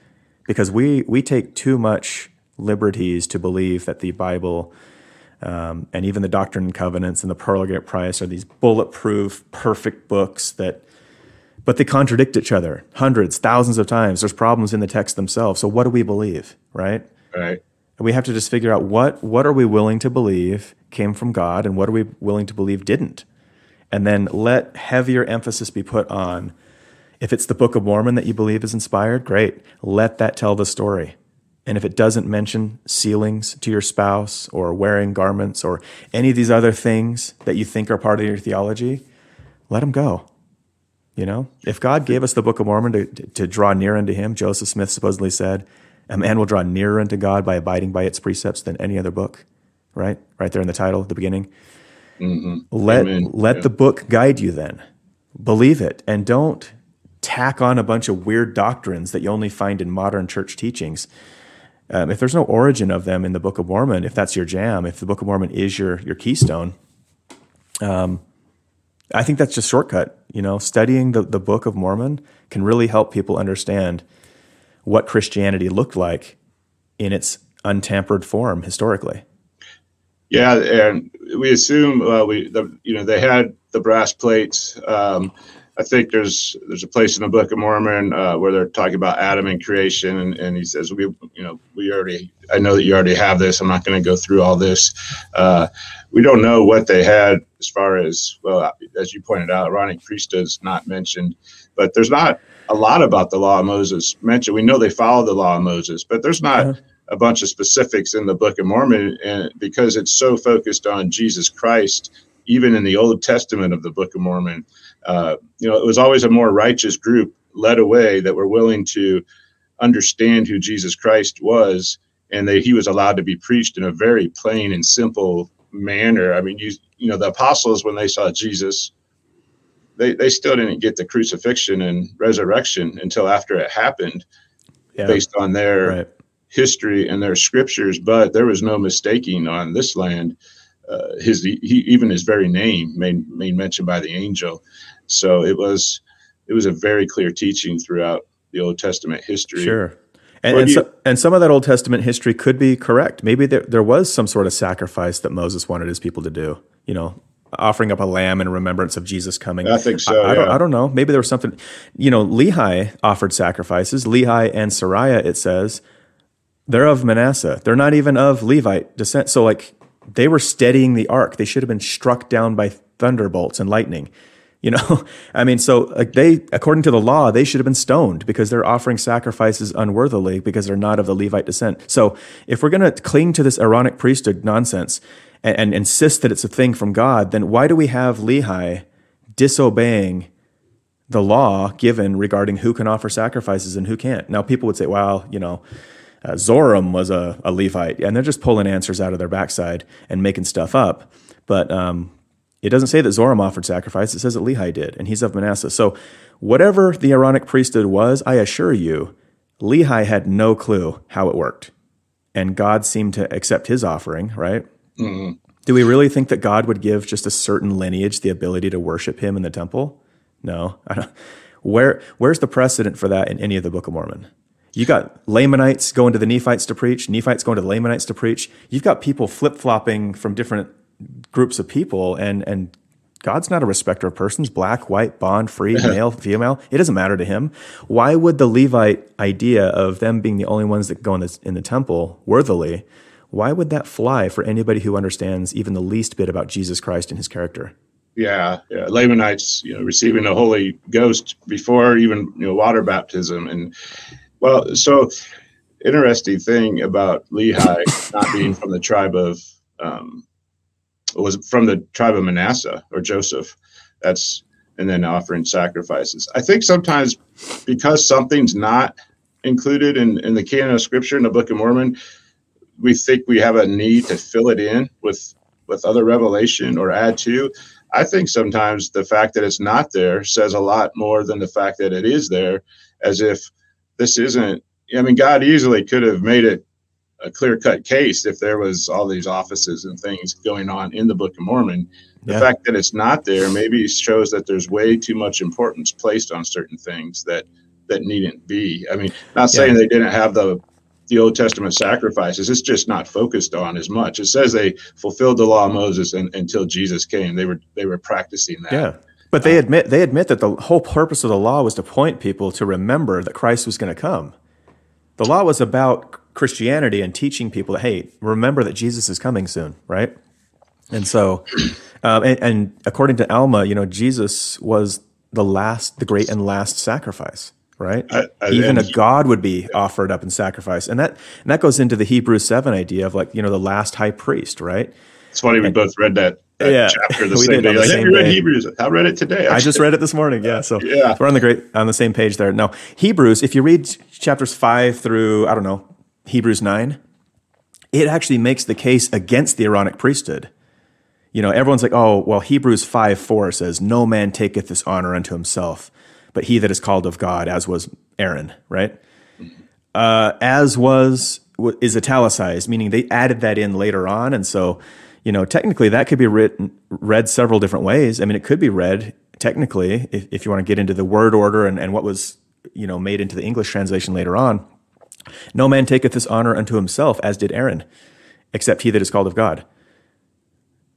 Because we, we take too much liberties to believe that the Bible um, and even the Doctrine and Covenants and the Pearl of Great Price are these bulletproof, perfect books that, but they contradict each other hundreds, thousands of times. There's problems in the text themselves. So what do we believe, right? Right. And we have to just figure out what what are we willing to believe came from God, and what are we willing to believe didn't, and then let heavier emphasis be put on. If it's the Book of Mormon that you believe is inspired, great. Let that tell the story. And if it doesn't mention sealings to your spouse or wearing garments or any of these other things that you think are part of your theology, let them go. You know, if God gave us the Book of Mormon to, to draw near unto Him, Joseph Smith supposedly said, a man will draw nearer unto God by abiding by its precepts than any other book. Right, right there in the title at the beginning. Mm-hmm. Let Amen. let yeah. the book guide you. Then believe it, and don't tack on a bunch of weird doctrines that you only find in modern church teachings um, if there's no origin of them in the Book of Mormon, if that's your jam, if the Book of Mormon is your your keystone, um, I think that's just shortcut. You know, studying the, the Book of Mormon can really help people understand what Christianity looked like in its untampered form historically. Yeah, and we assume uh, we the, you know they had the brass plates. Um, I think there's there's a place in the Book of Mormon uh, where they're talking about Adam and creation, and, and he says we you know we already I know that you already have this. I'm not going to go through all this. Uh, we don't know what they had as far as well as you pointed out. Aaronic priesthood is not mentioned, but there's not a lot about the law of Moses mentioned. We know they followed the law of Moses, but there's not. Uh-huh. a bunch of specifics in the Book of Mormon, and because it's so focused on Jesus Christ, even in the Old Testament of the Book of Mormon, uh, you know, it was always a more righteous group led away that were willing to understand who Jesus Christ was, and that he was allowed to be preached in a very plain and simple manner. I mean, you you know, the apostles when they saw Jesus, they they still didn't get the crucifixion and resurrection until after it happened, yeah. based on their right. history and their scriptures. But there was no mistaking on this land. Uh, his he, even his very name made made mention by the angel, so it was it was a very clear teaching throughout the Old Testament history. Sure. And, and, so, and, some of that Old Testament history could be correct. Maybe there, there was some sort of sacrifice that Moses wanted his people to do. You know, offering up a lamb in remembrance of Jesus coming. I think so. I, I, don't, I, don't, know. Maybe there was something. You know, Lehi offered sacrifices. Lehi and Sariah, it says, they're of Manasseh. They're not even of Levite descent. So, like, they were steadying the ark. They should have been struck down by thunderbolts and lightning. You know, I mean, so like they, according to the law, they should have been stoned because they're offering sacrifices unworthily because they're not of the Levite descent. So if we're going to cling to this Aaronic priesthood nonsense and, and, insist that it's a thing from God, then why do we have Lehi disobeying the law given regarding who can offer sacrifices and who can't? Now, people would say, well, you know, uh, Zoram was a, a Levite, and they're just pulling answers out of their backside and making stuff up. But um, it doesn't say that Zoram offered sacrifice. It says that Lehi did, and he's of Manasseh. So, whatever the Aaronic priesthood was, I assure you, Lehi had no clue how it worked. And God seemed to accept his offering, right? Mm-hmm. Do we really think that God would give just a certain lineage the ability to worship him in the temple? No. Where, where's the precedent for that in any of the Book of Mormon? You got Lamanites going to the Nephites to preach, Nephites going to the Lamanites to preach. You've got people flip flopping from different groups of people and and God's not a respecter of persons, black, white, bond, free, male, female. It doesn't matter to him. Why would the Levite idea of them being the only ones that go in, this, in the temple worthily, why would that fly for anybody who understands even the least bit about Jesus Christ and his character? Yeah, yeah. Lamanites, you know, receiving the Holy Ghost before even you know water baptism, and well, so interesting thing about Lehi not being from the tribe of um, was from the tribe of Manasseh or Joseph. That's and then offering sacrifices. I think sometimes because something's not included in, in the canon of scripture in the Book of Mormon, we think we have a need to fill it in with with other revelation or add to. I think sometimes the fact that it's not there says a lot more than the fact that it is there, as if this isn't. I mean, God easily could have made it a clear cut case if there was all these offices and things going on in the Book of Mormon. The yeah. fact that it's not there maybe shows that there's way too much importance placed on certain things that that needn't be. I mean, not saying yeah. they didn't have the the Old Testament sacrifices. It's just not focused on as much. It says they fulfilled the law of Moses and, until Jesus came. They were they were practicing that. Yeah. But they admit they admit that the whole purpose of the law was to point people to remember that Christ was going to come. The law was about Christianity and teaching people that hey, remember that Jesus is coming soon, right? And so, um, and, and, according to Alma, you know, Jesus was the last, the great and last sacrifice, right? I, I, Even a God would be offered up in sacrifice, and that and that goes into the Hebrews seven idea of like you know the last high priest, right? It's funny we both read that yeah, chapter the we same did day. Like, same read Hebrews. I read it today. Actually. I just read it this morning. Yeah, so yeah. we're on the great on the same page there. Now Hebrews, if you read chapters five through I don't know Hebrews 9, it actually makes the case against the Aaronic priesthood. You know, everyone's like, oh, well, Hebrews 5 4 says, No man taketh this honor unto himself, but he that is called of God, as was Aaron, right? Uh, as was is italicized, meaning they added that in later on. And so, you know, technically that could be written, read several different ways. I mean, it could be read technically, if, if you want to get into the word order and, and what was, you know, made into the English translation later on no man taketh this honor unto himself, as did Aaron, except he that is called of God.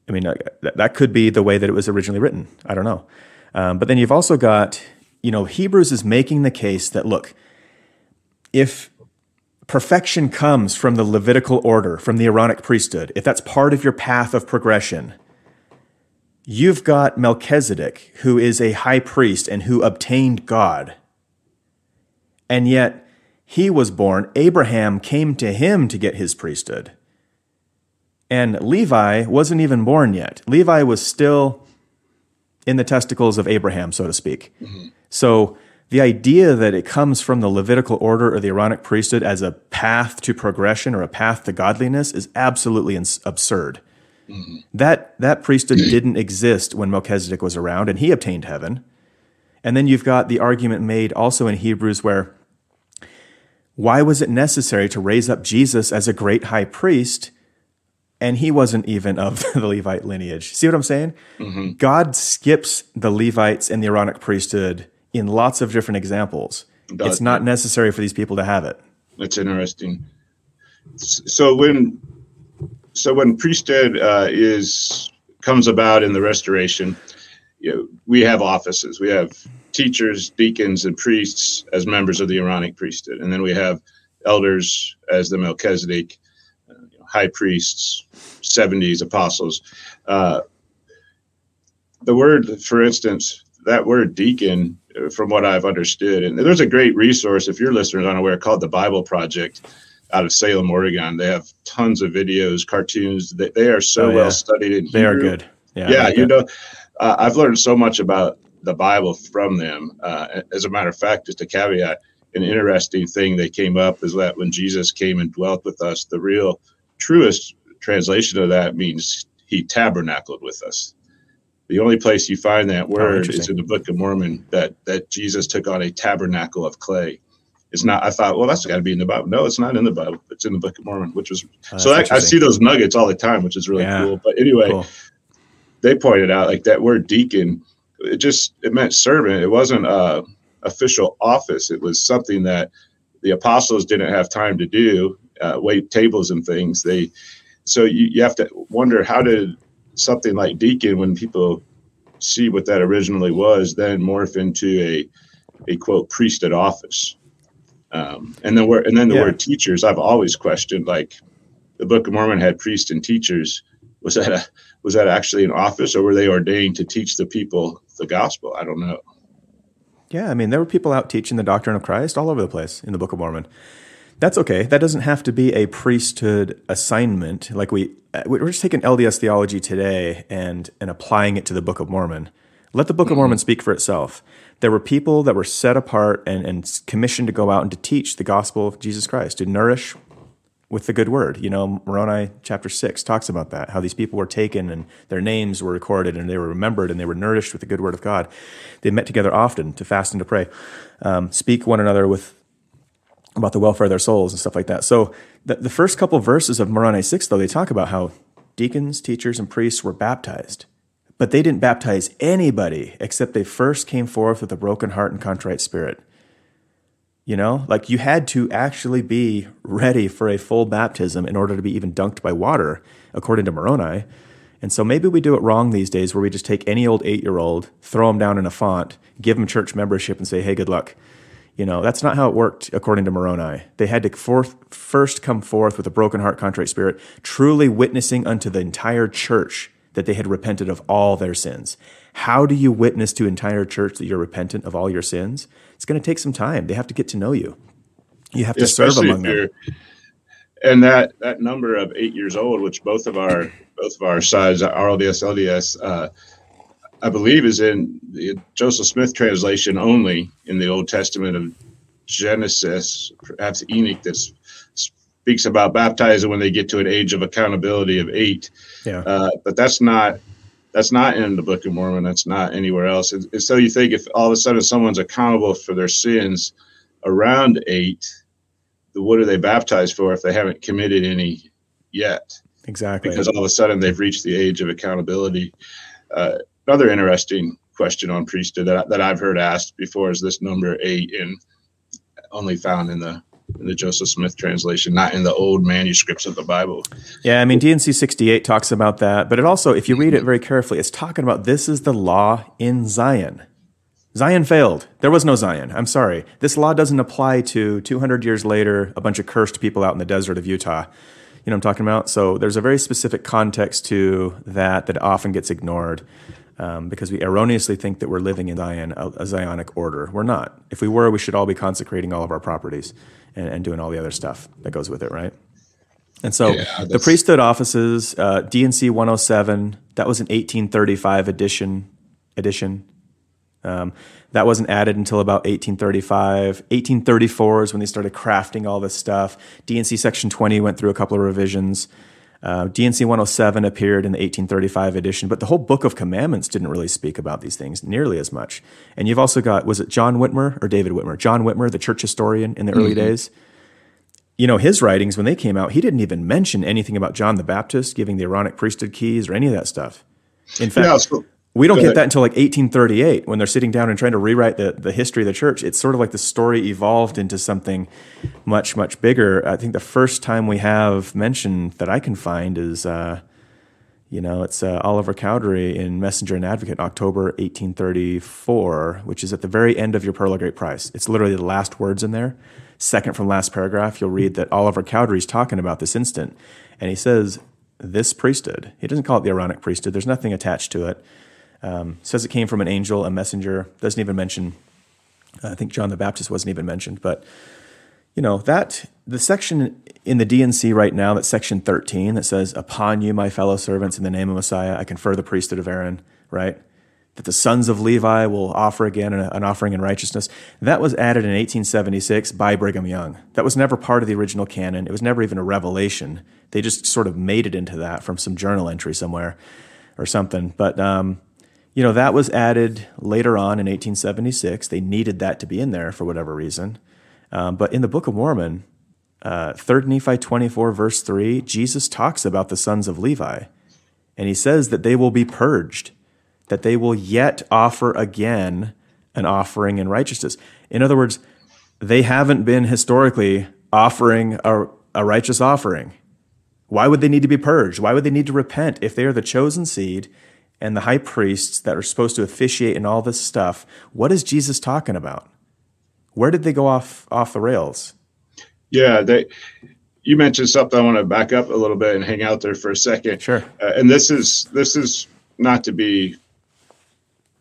I mean, uh, that could be the way that it was originally written. I don't know. Um, but then you've also got, you know, Hebrews is making the case that, look, if perfection comes from the Levitical order, from the Aaronic priesthood, if that's part of your path of progression, you've got Melchizedek, who is a high priest and who obtained God. And yet, he was born, Abraham came to him to get his priesthood. And Levi wasn't even born yet. Levi was still in the testicles of Abraham, so to speak. Mm-hmm. So the idea that it comes from the Levitical order or the Aaronic priesthood as a path to progression or a path to godliness is absolutely ins- absurd. Mm-hmm. That that priesthood didn't exist when Melchizedek was around, and he obtained heaven. And then you've got the argument made also in Hebrews where why was it necessary to raise up Jesus as a great high priest and he wasn't even of the Levite lineage. See what I'm saying? Mm-hmm. God skips the Levites and the Aaronic priesthood in lots of different examples. it's not necessary for these people to have it. That's interesting. So when so when priesthood uh, is comes about in the restoration, you know, we have offices. We have teachers, deacons, and priests as members of the Aaronic priesthood, and then we have elders as the Melchizedek high priests, 70s apostles. Uh, the word, for instance, that word deacon, from what I've understood, and there's a great resource if your listeners aren't aware called the Bible Project out of Salem, Oregon. They have tons of videos, cartoons. They, they are so oh, yeah. well studied in They are good. Yeah, yeah you know, uh, I've learned so much about the Bible from them. Uh, as a matter of fact, just a caveat, an interesting thing that came up is that when Jesus came and dwelt with us, the real truest translation of that means he tabernacled with us. The only place you find that oh, word oh, is in the Book of Mormon that that Jesus took on a tabernacle of clay. It's not. I thought, well, that's got to be in the Bible. No, it's not in the Bible. It's in the Book of Mormon, which was oh, so. I, I, see those nuggets all the time, which is really yeah. cool. But anyway, cool. they pointed out like that word deacon. It just it meant servant. It wasn't a official office. It was something that the apostles didn't have time to do uh, wait tables and things. They so you, you have to wonder how did something like deacon, when people see what that originally was, then morph into a a quote priesthood office. Um, and then word and then the yeah. word teachers, I've always questioned. Like the Book of Mormon had priests and teachers. Was that a was that actually an office, or were they ordained to teach the people the gospel? I don't know. Yeah, I mean, there were people out teaching the doctrine of Christ all over the place in the Book of Mormon. That's okay. That doesn't have to be a priesthood assignment. Like we, we're just taking LDS theology today and and applying it to the Book of Mormon. Let the Book mm-hmm. of Mormon speak for itself. There were people that were set apart and, and commissioned to go out and to teach the gospel of Jesus Christ, to nourish with the good word. You know, Moroni chapter six talks about that, how these people were taken and their names were recorded and they were remembered and they were nourished with the good word of God. They met together often to fast and to pray, um, speak one another with about the welfare of their souls and stuff like that. So the, the first couple of verses of Moroni 6, though, they talk about how deacons, teachers, and priests were baptized. But they didn't baptize anybody except they first came forth with a broken heart and contrite spirit. You know, like you had to actually be ready for a full baptism in order to be even dunked by water, according to Moroni. And so maybe we do it wrong these days where we just take any old eight year old, throw them down in a font, give them church membership, and say, hey, good luck. You know, that's not how it worked according to Moroni. They had to forth, first come forth with a broken heart, contrite spirit, truly witnessing unto the entire church that they had repented of all their sins. How do you witness to entire church that you're repentant of all your sins? It's going to take some time. They have to get to know you. You have to Especially serve among them. And that that number of eight years old, which both of our both of our sides, RLDS, LDS, uh, I believe, is in the Joseph Smith translation only in the Old Testament of Genesis, perhaps Enoch, that speaks about baptizing when they get to an age of accountability of eight. Yeah. Uh, but that's not that's not in the Book of Mormon. That's not anywhere else. And, and so you think if all of a sudden someone's accountable for their sins around eight, what are they baptized for if they haven't committed any yet? Exactly. Because all of a sudden they've reached the age of accountability. Uh, another interesting question on priesthood that, that I've heard asked before is this number eight, in only found in the in the Joseph Smith translation, not in the old manuscripts of the Bible. Yeah, I mean D&C 68 talks about that, but it also, if you read it very carefully, it's talking about this is the law in Zion. Zion failed. There was no Zion. I'm sorry. This law doesn't apply to 200 years later, a bunch of cursed people out in the desert of Utah. You know what I'm talking about? So there's a very specific context to that that often gets ignored. Um, because we erroneously think that we're living in Zion, a, Zionic order. We're not. If we were, we should all be consecrating all of our properties and, and doing all the other stuff that goes with it, right? And so yeah, the priesthood offices, uh, D&C 107, that was an 1835 edition. Edition. Um, that wasn't added until about 1835. 1834 is when they started crafting all this stuff. D&C Section 20 went through a couple of revisions. Uh, D&C 107 appeared in the 1835 edition, but the whole Book of Commandments didn't really speak about these things nearly as much. And you've also got, was it John Whitmer or David Whitmer? John Whitmer, the church historian in the mm-hmm. early days. You know, his writings, when they came out, he didn't even mention anything about John the Baptist giving the Aaronic priesthood keys or any of that stuff. In fact, yeah, so, we don't get that until like 1838 when they're sitting down and trying to rewrite the, the history of the church. It's sort of like the story evolved into something much, much bigger. I think the first time we have mentioned that I can find is, uh, you know, it's uh, Oliver Cowdery in Messenger and Advocate, October 1834, which is at the very end of your Pearl of Great Price. It's literally the last words in there. Second from last paragraph, you'll read that Oliver Cowdery is talking about this instant. And he says, This priesthood, he doesn't call it the Aaronic priesthood, there's nothing attached to it um, says it came from an angel, a messenger. Doesn't even mention. I think John the Baptist wasn't even mentioned, but you know that the section in the D&C right now, that section 13, that says, "Upon you, my fellow servants, in the name of Messiah, I confer the priesthood of Aaron." Right. That the sons of Levi will offer again an offering in righteousness. That was added in 1876 by Brigham Young. That was never part of the original canon. It was never even a revelation. They just sort of made it into that from some journal entry somewhere or something. But um, you know, that was added later on in 1876. They needed that to be in there for whatever reason. Um, but in the Book of Mormon, uh, 3 Nephi 24, verse 3, Jesus talks about the sons of Levi. And he says that they will be purged, that they will yet offer again an offering in righteousness. In other words, they haven't been historically offering a, a righteous offering. Why would they need to be purged? Why would they need to repent if they are the chosen seed and the high priests that are supposed to officiate and all this stuff, what is Jesus talking about? Where did they go off off the rails? Yeah, they you mentioned something I want to back up a little bit and hang out there for a second. Sure. Uh, and this is this is not to be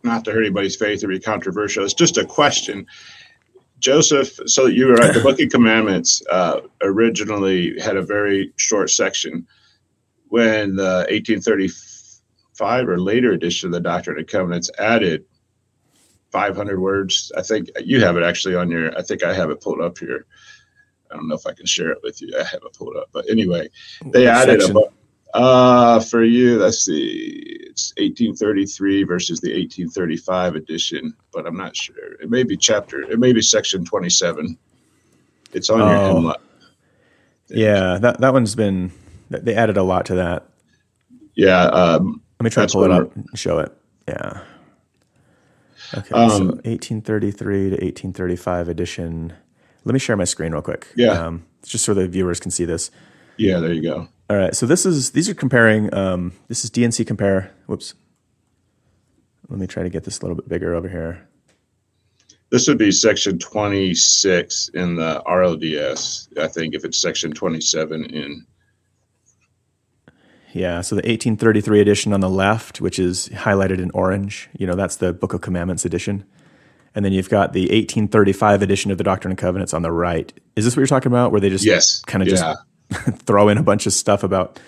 not to hurt anybody's faith or be controversial. It's just a question. Joseph, so you were right. The Book of Commandments uh, originally had a very short section. When the 1835 5 or later edition of the Doctrine and Covenants added 500 words. I think you have it actually on your, I think I have it pulled up here. I don't know if I can share it with you. I have it pulled up. But anyway, they what added section? a uh, for you, let's see, it's 1833 versus the 1835 edition, but I'm not sure. It may be chapter, it may be section 27. It's on oh. your hemlock. Yeah, that, that one's been, they added a lot to that. Yeah, um, let me try to pull it up and show it. Yeah. Okay, um, so 1833 to 1835 edition. Let me share my screen real quick. Yeah. Um, just so the viewers can see this. Yeah, there you go. All right, so this is these are comparing. Um, this is D&C compare. Whoops. Let me try to get this a little bit bigger over here. This would be section 26 in the RLDS. I think if it's section 27 in yeah, so the 1833 edition on the left, which is highlighted in orange, you know, that's the Book of Commandments edition. And then you've got the 1835 edition of the Doctrine and Covenants on the right. Is this what you're talking about? Where they just yes. kind of yeah. just throw in a bunch of stuff about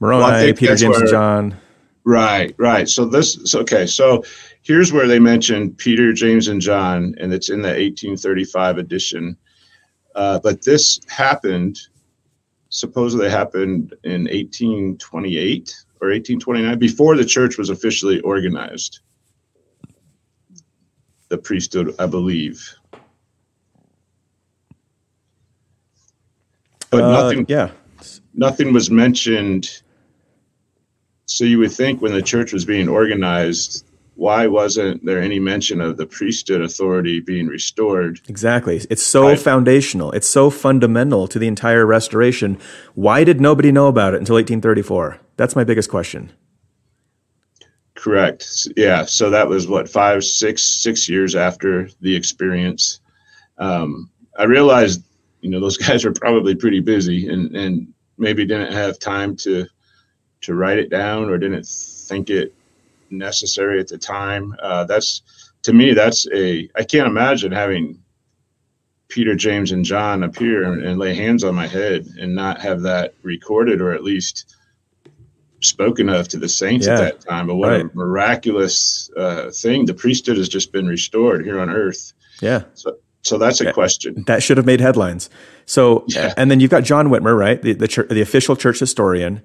Moroni, well, Peter, James, where, and John. Right, right. So this, so, okay. So here's where they mention Peter, James, and John, and it's in the 1835 edition. Uh, but this happened supposedly happened in 1828 or 1829, before the church was officially organized. The priesthood, I believe. But uh, nothing, yeah, nothing was mentioned. So you would think when the church was being organized, why wasn't there any mention of the priesthood authority being restored? Exactly. It's so I, foundational. It's so fundamental to the entire restoration. Why did nobody know about it until 1834? That's my biggest question. Correct. Yeah. So that was what five, six, six years after the experience. Um, I realized, you know, those guys were probably pretty busy and and maybe didn't have time to to write it down or didn't think it necessary at the time. Uh, that's to me, that's a I can't imagine having Peter, James, and John appear and, and lay hands on my head and not have that recorded or at least spoken of to the saints yeah, at that time. But what right. a miraculous uh, thing! The priesthood has just been restored here on earth. Yeah. So, so that's a question that should have made headlines. So, yeah. and then you've got John Whitmer, right, the the, the official church historian.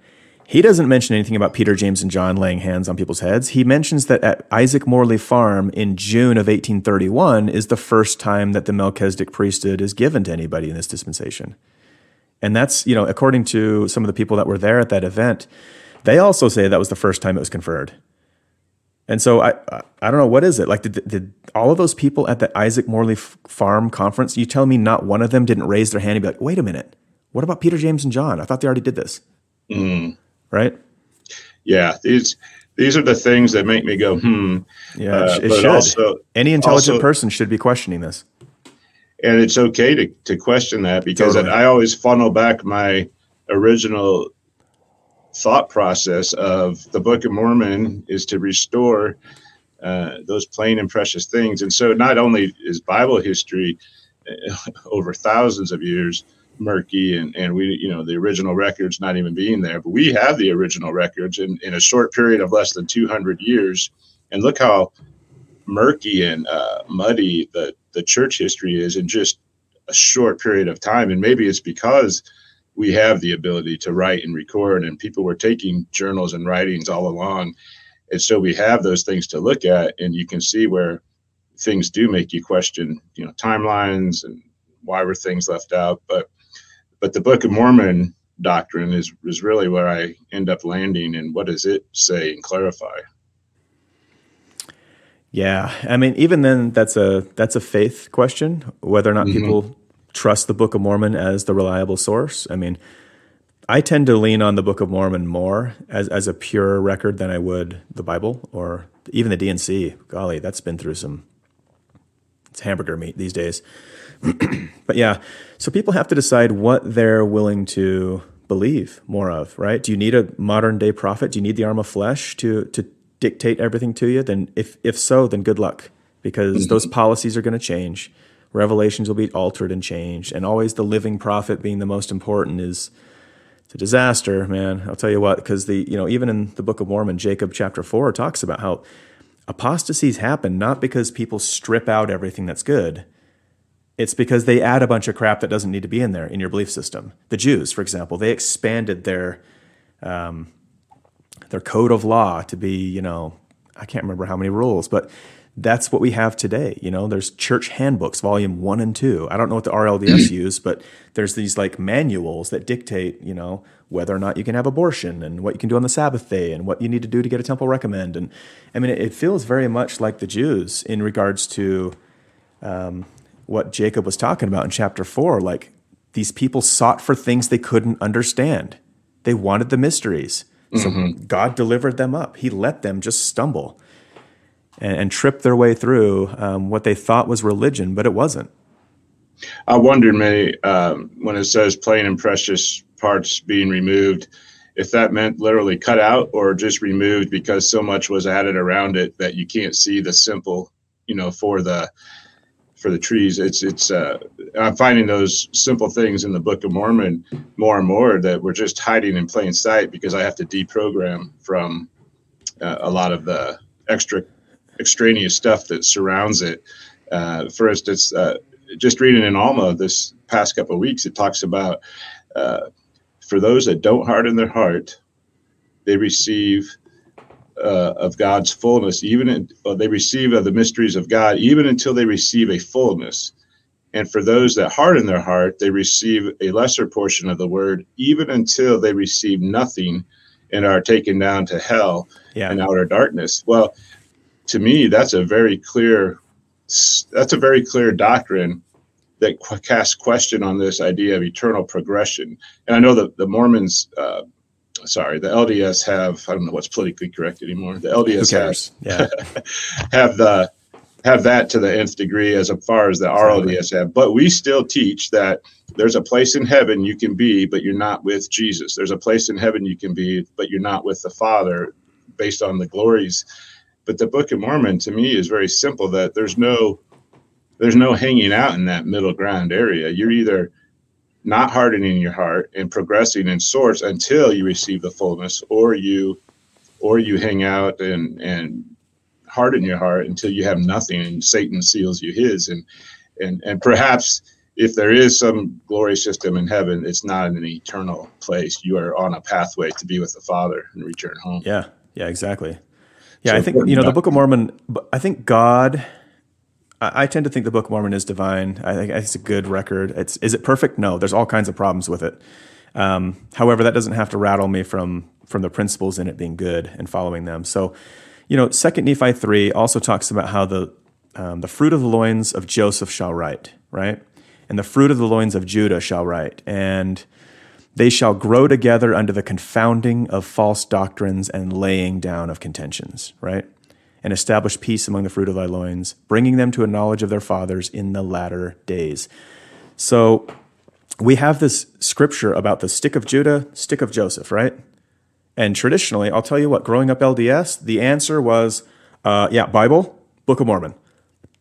He doesn't mention anything about Peter, James, and John laying hands on people's heads. He mentions that at Isaac Morley Farm in June of 1831 is the first time that the Melchizedek priesthood is given to anybody in this dispensation. And that's, you know, according to some of the people that were there at that event, they also say that was the first time it was conferred. And so I, I don't know what is it like. Did, did all of those people at the Isaac Morley Farm conference? You tell me not one of them didn't raise their hand and be like, "Wait a minute, what about Peter, James, and John? I thought they already did this." Mm. Right? Yeah, these these are the things that make me go, "Hmm." Yeah, uh, it should. Also, Any intelligent also, person should be questioning this. And it's okay to to question that because totally. I always funnel back my original thought process of the Book of Mormon is to restore uh, those plain and precious things. And so, not only is Bible history uh, over thousands of years murky, and, and we, you know, the original records not even being there, but we have the original records in, in a short period of less than 200 years. And look how murky and uh, muddy the, the church history is in just a short period of time. And maybe it's because we have the ability to write and record, and people were taking journals and writings all along. And so we have those things to look at, and you can see where things do make you question, you know, timelines and why were things left out. But but the Book of Mormon doctrine is is really where I end up landing, and what does it say and clarify? Yeah, I mean, even then, that's a that's a faith question whether or not mm-hmm. people trust the Book of Mormon as the reliable source. I mean, I tend to lean on the Book of Mormon more as, as a pure record than I would the Bible or even the D&C. Golly, that's been through some it's hamburger meat these days. but yeah, so people have to decide what they're willing to believe more of, right? Do you need a modern day prophet? Do you need the arm of flesh to to dictate everything to you? Then if if so, then good luck because mm-hmm. those policies are going to change revelations will be altered and changed and always the living prophet being the most important is it's a disaster man i'll tell you what because the you know even in the book of mormon jacob chapter 4 talks about how apostasies happen not because people strip out everything that's good it's because they add a bunch of crap that doesn't need to be in there in your belief system the jews for example they expanded their um, their code of law to be you know i can't remember how many rules but that's what we have today. You know, there's church handbooks, volume one and two. I don't know what the RLDS use, but there's these like manuals that dictate, you know, whether or not you can have abortion and what you can do on the Sabbath day and what you need to do to get a temple recommend. And I mean, it feels very much like the Jews in regards to um, what Jacob was talking about in chapter four. Like these people sought for things they couldn't understand, they wanted the mysteries. So mm-hmm. God delivered them up. He let them just stumble and, and trip their way through um, what they thought was religion, but it wasn't. I wondered, many um, when it says plain and precious parts being removed, if that meant literally cut out or just removed because so much was added around it that you can't see the simple, you know, for the for the trees. It's it's. Uh, I'm finding those simple things in the Book of Mormon more and more that we're just hiding in plain sight because I have to deprogram from uh, a lot of the extra extraneous stuff that surrounds it. Uh, for instance, uh, just reading in Alma this past couple of weeks, it talks about uh, for those that don't harden their heart, they receive uh, of God's fullness, even in, they receive of the mysteries of God, even until they receive a fullness. And for those that harden their heart, they receive a lesser portion of the word, even until they receive nothing and are taken down to hell yeah. and outer darkness. Well, to me, that's a very clear that's a very clear doctrine that casts question on this idea of eternal progression. And I know that the Mormons, uh, sorry, the LDS have I don't know what's politically correct anymore. The LDS has yeah. have the have that to the nth degree as far as the RLDS have. But we still teach that there's a place in heaven you can be, but you're not with Jesus. There's a place in heaven you can be, but you're not with the Father based on the glories. But the Book of Mormon to me is very simple that there's no there's no hanging out in that middle ground area. You're either not hardening your heart and progressing in source until you receive the fullness, or you or you hang out and and harden your heart until you have nothing and Satan seals you his and and and perhaps if there is some glory system in heaven, it's not an eternal place. You are on a pathway to be with the Father and return home. Yeah, yeah, exactly. Yeah, so I think you know the Book of Mormon. I think God. I tend to think the Book of Mormon is divine. I think it's a good record. It's is it perfect? No, there's all kinds of problems with it. Um, however, that doesn't have to rattle me from from the principles in it being good and following them. So, you know, Second Nephi three also talks about how the um, the fruit of the loins of Joseph shall write, right? And the fruit of the loins of Judah shall write, and they shall grow together under the confounding of false doctrines and laying down of contentions, right? And establish peace among the fruit of thy loins, bringing them to a knowledge of their fathers in the latter days. So we have this scripture about the stick of Judah, stick of Joseph, right? And traditionally, I'll tell you what, growing up LDS, the answer was, uh, yeah, Bible, Book of Mormon.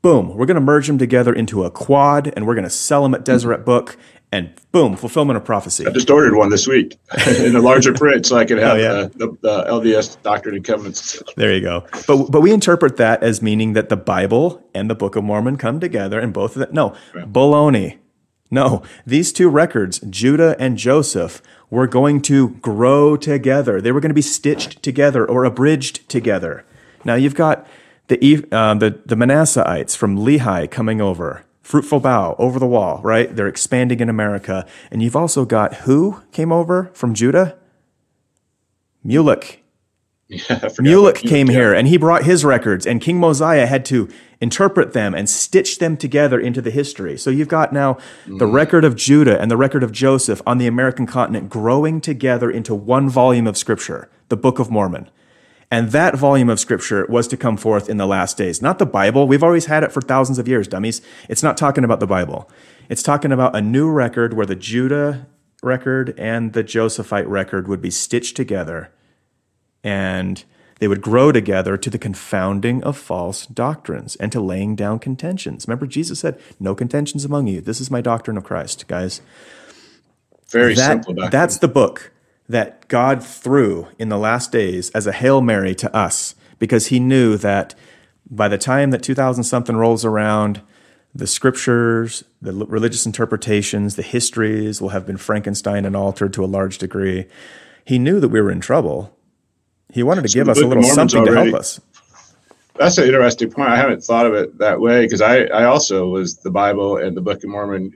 Boom, we're going to merge them together into a quad and we're going to sell them at Deseret Book and boom, fulfillment of prophecy. I just ordered one this week in a larger print so I could have oh, yeah. the, the, the, LDS Doctrine and Covenants. There you go. But but we interpret that as meaning that the Bible and the Book of Mormon come together and both of them. No, right. baloney. No, these two records, Judah and Joseph, were going to grow together. They were going to be stitched together or abridged together. Now you've got the, uh, the, the Manasseites from Lehi coming over, fruitful bough over the wall, right? They're expanding in America. And you've also got who came over from Judah? Mulek. Yeah, Mulek came yeah. here and he brought his records, and King Mosiah had to interpret them and stitch them together into the history. So you've got now mm. the record of Judah and the record of Joseph on the American continent growing together into one volume of scripture, the Book of Mormon. And that volume of scripture was to come forth in the last days. Not the Bible. We've always had it for thousands of years, dummies. It's not talking about the Bible. It's talking about a new record where the Judah record and the Josephite record would be stitched together and they would grow together to the confounding of false doctrines and to laying down contentions. Remember, Jesus said, No contentions among you. This is my doctrine of Christ, guys. Very that, simple. Doctrine. That's the book that God threw in the last days as a Hail Mary to us because he knew that by the time that 2000 something rolls around, the scriptures, the religious interpretations, the histories will have been Frankenstein and altered to a large degree. He knew that we were in trouble. He wanted to so give us a little something already, to help us. That's an interesting point. I haven't thought of it that way because I, I also was the Bible and the Book of Mormon.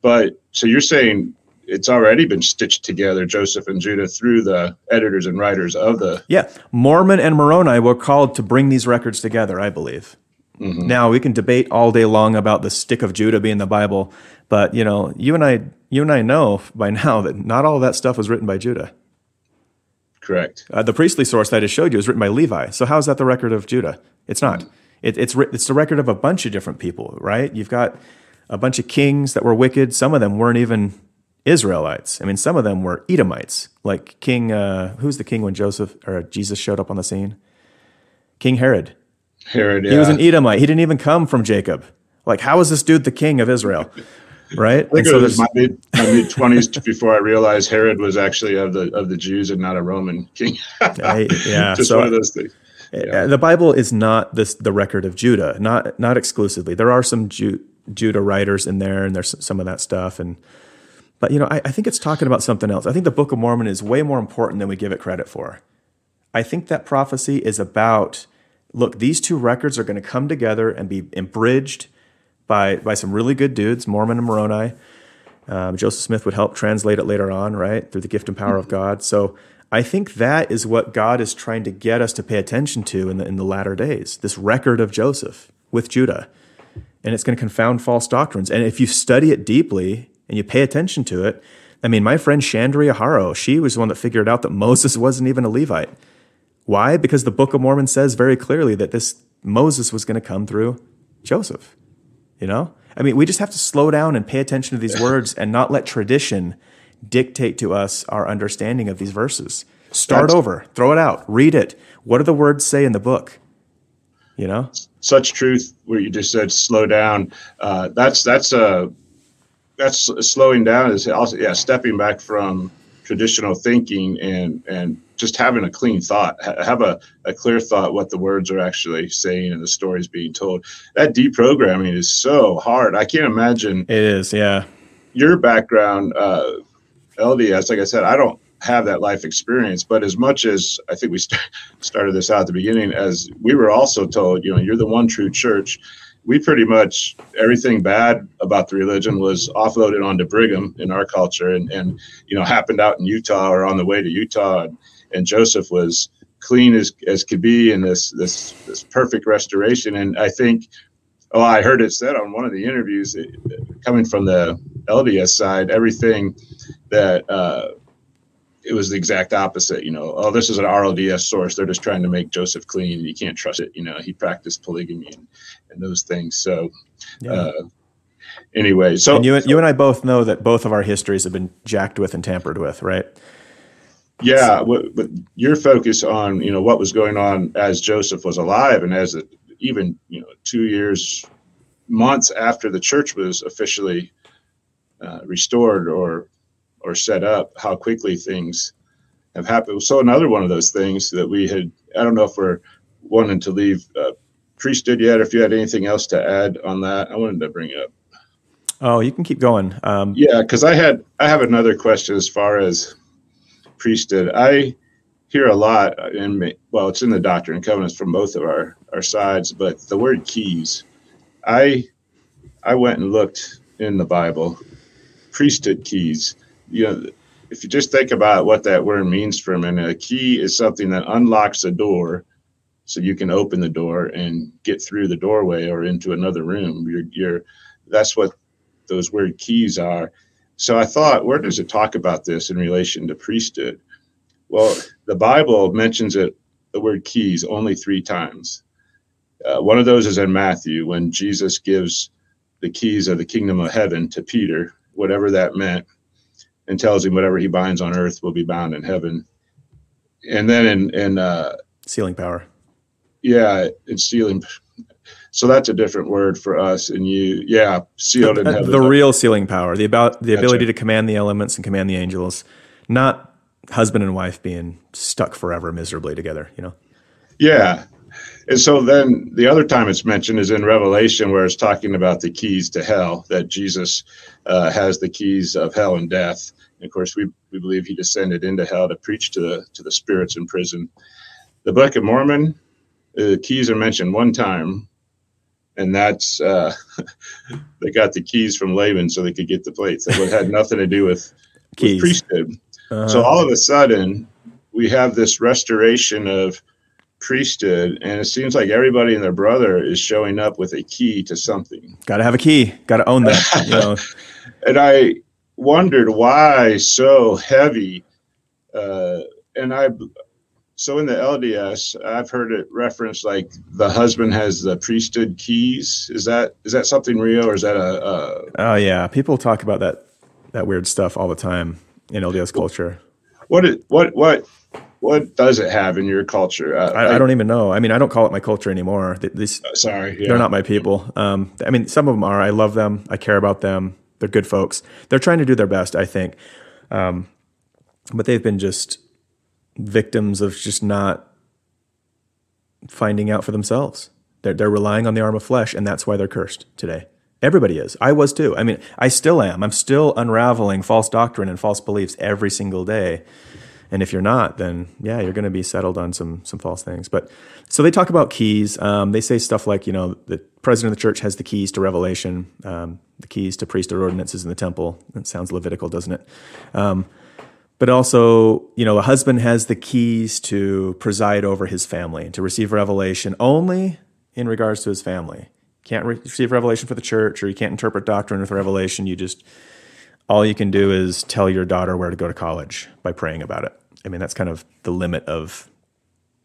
But so you're saying it's already been stitched together, Joseph and Judah, through the editors and writers of the. Yeah, Mormon and Moroni were called to bring these records together, I believe. Mm-hmm. Now we can debate all day long about the stick of Judah being the Bible, but you know, you and I, you and I know by now that not all that stuff was written by Judah. Correct. Uh, the priestly source that I just showed you is written by Levi. So how is that the record of Judah? It's not. Mm-hmm. It, it's it's the record of a bunch of different people, right? You've got a bunch of kings that were wicked. Some of them weren't even Israelites. I mean, some of them were Edomites, like King, uh, who's the king when Joseph or Jesus showed up on the scene? King Herod. Herod, yeah. He was an Edomite. He didn't even come from Jacob. Like, how is this dude the king of Israel? Right? I think so it was my mid twenties before I realized Herod was actually of the of the Jews and not a Roman king. yeah, just so, one of those things. Yeah. The Bible is not this the record of Judah, not not exclusively. There are some Ju- Judah writers in there, and there's some of that stuff, and but you know, I, I think it's talking about something else. I think the Book of Mormon is way more important than we give it credit for. I think that prophecy is about look, these two records are going to come together and be abridged by by some really good dudes, Mormon and Moroni. Um, Joseph Smith would help translate it later on, right, through the gift and power of God. So I think that is what God is trying to get us to pay attention to in the in the latter days. This record of Joseph with Judah, and it's going to confound false doctrines. And if you study it deeply, and you pay attention to it, I mean, my friend Chandria Haro, she was the one that figured out that Moses wasn't even a Levite. Why? Because the Book of Mormon says very clearly that this Moses was going to come through Joseph. You know? I mean, we just have to slow down and pay attention to these words and not let tradition dictate to us our understanding of these verses. Start That's, over, throw it out, read it. what do the words say in the book? You know, such truth where you just said slow down. Uh, that's that's a that's slowing down is also yeah stepping back from traditional thinking and and just having a clean thought have a, a clear thought what the words are actually saying and the stories being told. That deprogramming is so hard. I can't imagine it is yeah. your background uh, lds like i said i don't have that life experience but as much as i think we st- started this out at the beginning as we were also told you know you're the one true church we pretty much everything bad about the religion was offloaded onto Brigham in our culture, and and you know happened out in Utah or on the way to Utah, and, and Joseph was clean as as could be in this this this perfect restoration, and I think. Oh, I heard it said on one of the interviews, coming from the LDS side, everything that uh, it was the exact opposite. You know, oh, this is an RLDS source. They're just trying to make Joseph clean. You can't trust it. You know, he practiced polygamy and, and those things. So, yeah. uh, anyway, so and you, you and I both know that both of our histories have been jacked with and tampered with, right? Yeah, but your focus on you know what was going on as Joseph was alive and as it, even you know two years, months after the church was officially uh, restored or or set up, how quickly things have happened. So another one of those things that we had, I don't know if we're wanting to leave uh, priesthood yet, if you had anything else to add on that, I wanted to bring it up. Oh, you can keep going. Um, yeah, because I had I have another question as far as priesthood. I hear a lot in well, it's in the Doctrine and Covenants from both of our our sides, but the word keys. I I went and looked in the Bible, priesthood keys you know, if you just think about what that word means for a minute, a key is something that unlocks a door so you can open the door and get through the doorway or into another room. You're, you're that's what those word keys are. So I thought, where does it talk about this in relation to priesthood? Well, the Bible mentions it, the word keys, only three times. Uh, one of those is in Matthew when Jesus gives the keys of the kingdom of heaven to Peter, whatever that meant and tells him whatever he binds on earth will be bound in heaven. And then in in uh, sealing power. Yeah, it's sealing. So that's a different word for us and you. Yeah, sealed in heaven. The real sealing power, the about the ability right. to command the elements and command the angels, not husband and wife being stuck forever miserably together. You know. Yeah, and so then the other time it's mentioned is in Revelation, where it's talking about the keys to hell, that Jesus uh, has the keys of hell and death. And of course, we, we believe he descended into hell to preach to the, to the spirits in prison. The Book of Mormon, the keys are mentioned one time, and that's uh, they got the keys from Laban so they could get the plates. That had nothing to do with, with priesthood. Uh-huh. So all of a sudden, we have this restoration of priesthood, and it seems like everybody and their brother is showing up with a key to something. Got to have a key. Got to own that. You know. and I wondered why so heavy. Uh, and I, so in the LDS, I've heard it referenced like the husband has the priesthood keys. Is that is that something real, or is that a? a oh yeah, people talk about that that weird stuff all the time in LDS culture. What what what what does it have in your culture? Uh, I, I, don't even know. I mean, I don't call it my culture anymore. These, uh, sorry, yeah. they're not my people. Um, I mean, some of them are. I love them. I care about them. They're good folks. They're trying to do their best, I think, um, but they've been just victims of just not finding out for themselves. They're, they're relying on the arm of flesh, and that's why they're cursed today. Everybody is. I was too. I mean, I still am. I'm still unraveling false doctrine and false beliefs every single day. And if you're not, then yeah, you're going to be settled on some some false things. But so they talk about keys. Um, they say stuff like you know the president of the church has the keys to revelation, um, the keys to priesthood ordinances in the temple. That sounds Levitical, doesn't it? Um, but also, you know, a husband has the keys to preside over his family and to receive revelation only in regards to his family. Can't re- receive revelation for the church, or you can't interpret doctrine with revelation. You just all you can do is tell your daughter where to go to college by praying about it. I mean, that's kind of the limit of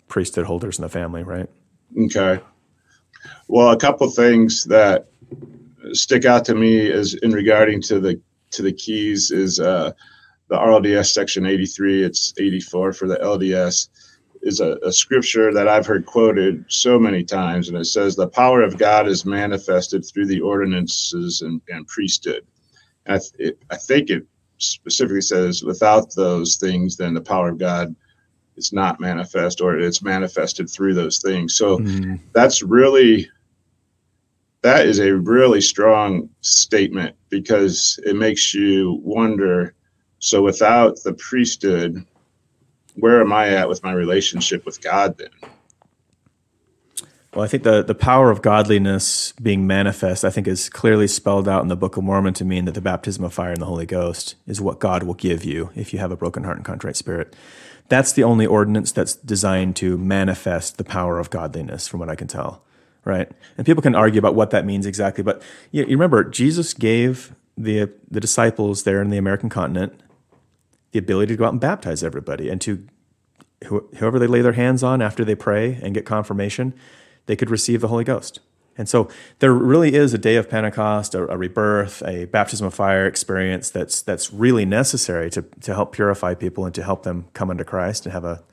priesthood holders in the family, right? Okay. Well, a couple things that stick out to me is in regarding to the to the keys is uh, the RLDS section 83. It's 84 for the LDS. is a, a, scripture that I've heard quoted so many times, and it says, The power of God is manifested through the ordinances and, and priesthood. I, th- it, I think it specifically says, Without those things, then the power of God is not manifest, or it's manifested through those things. So mm-hmm. that's really. That is a really strong statement because it makes you wonder. So, without the priesthood, where am I at with my relationship with God then? Well, I think the, the power of godliness being manifest, I think, is clearly spelled out in the Book of Mormon to mean that the baptism of fire and the Holy Ghost is what God will give you if you have a broken heart and contrite spirit. That's the only ordinance that's designed to manifest the power of godliness, from what I can tell, right? And people can argue about what that means exactly, but you, you remember Jesus gave the the disciples there in the American continent the ability to go out and baptize everybody and to whoever they lay their hands on after they pray and get confirmation, they could receive the Holy Ghost. And so there really is a day of Pentecost, a, a, rebirth, a baptism of fire experience that's that's really necessary to to help purify people and to help them come unto Christ and have a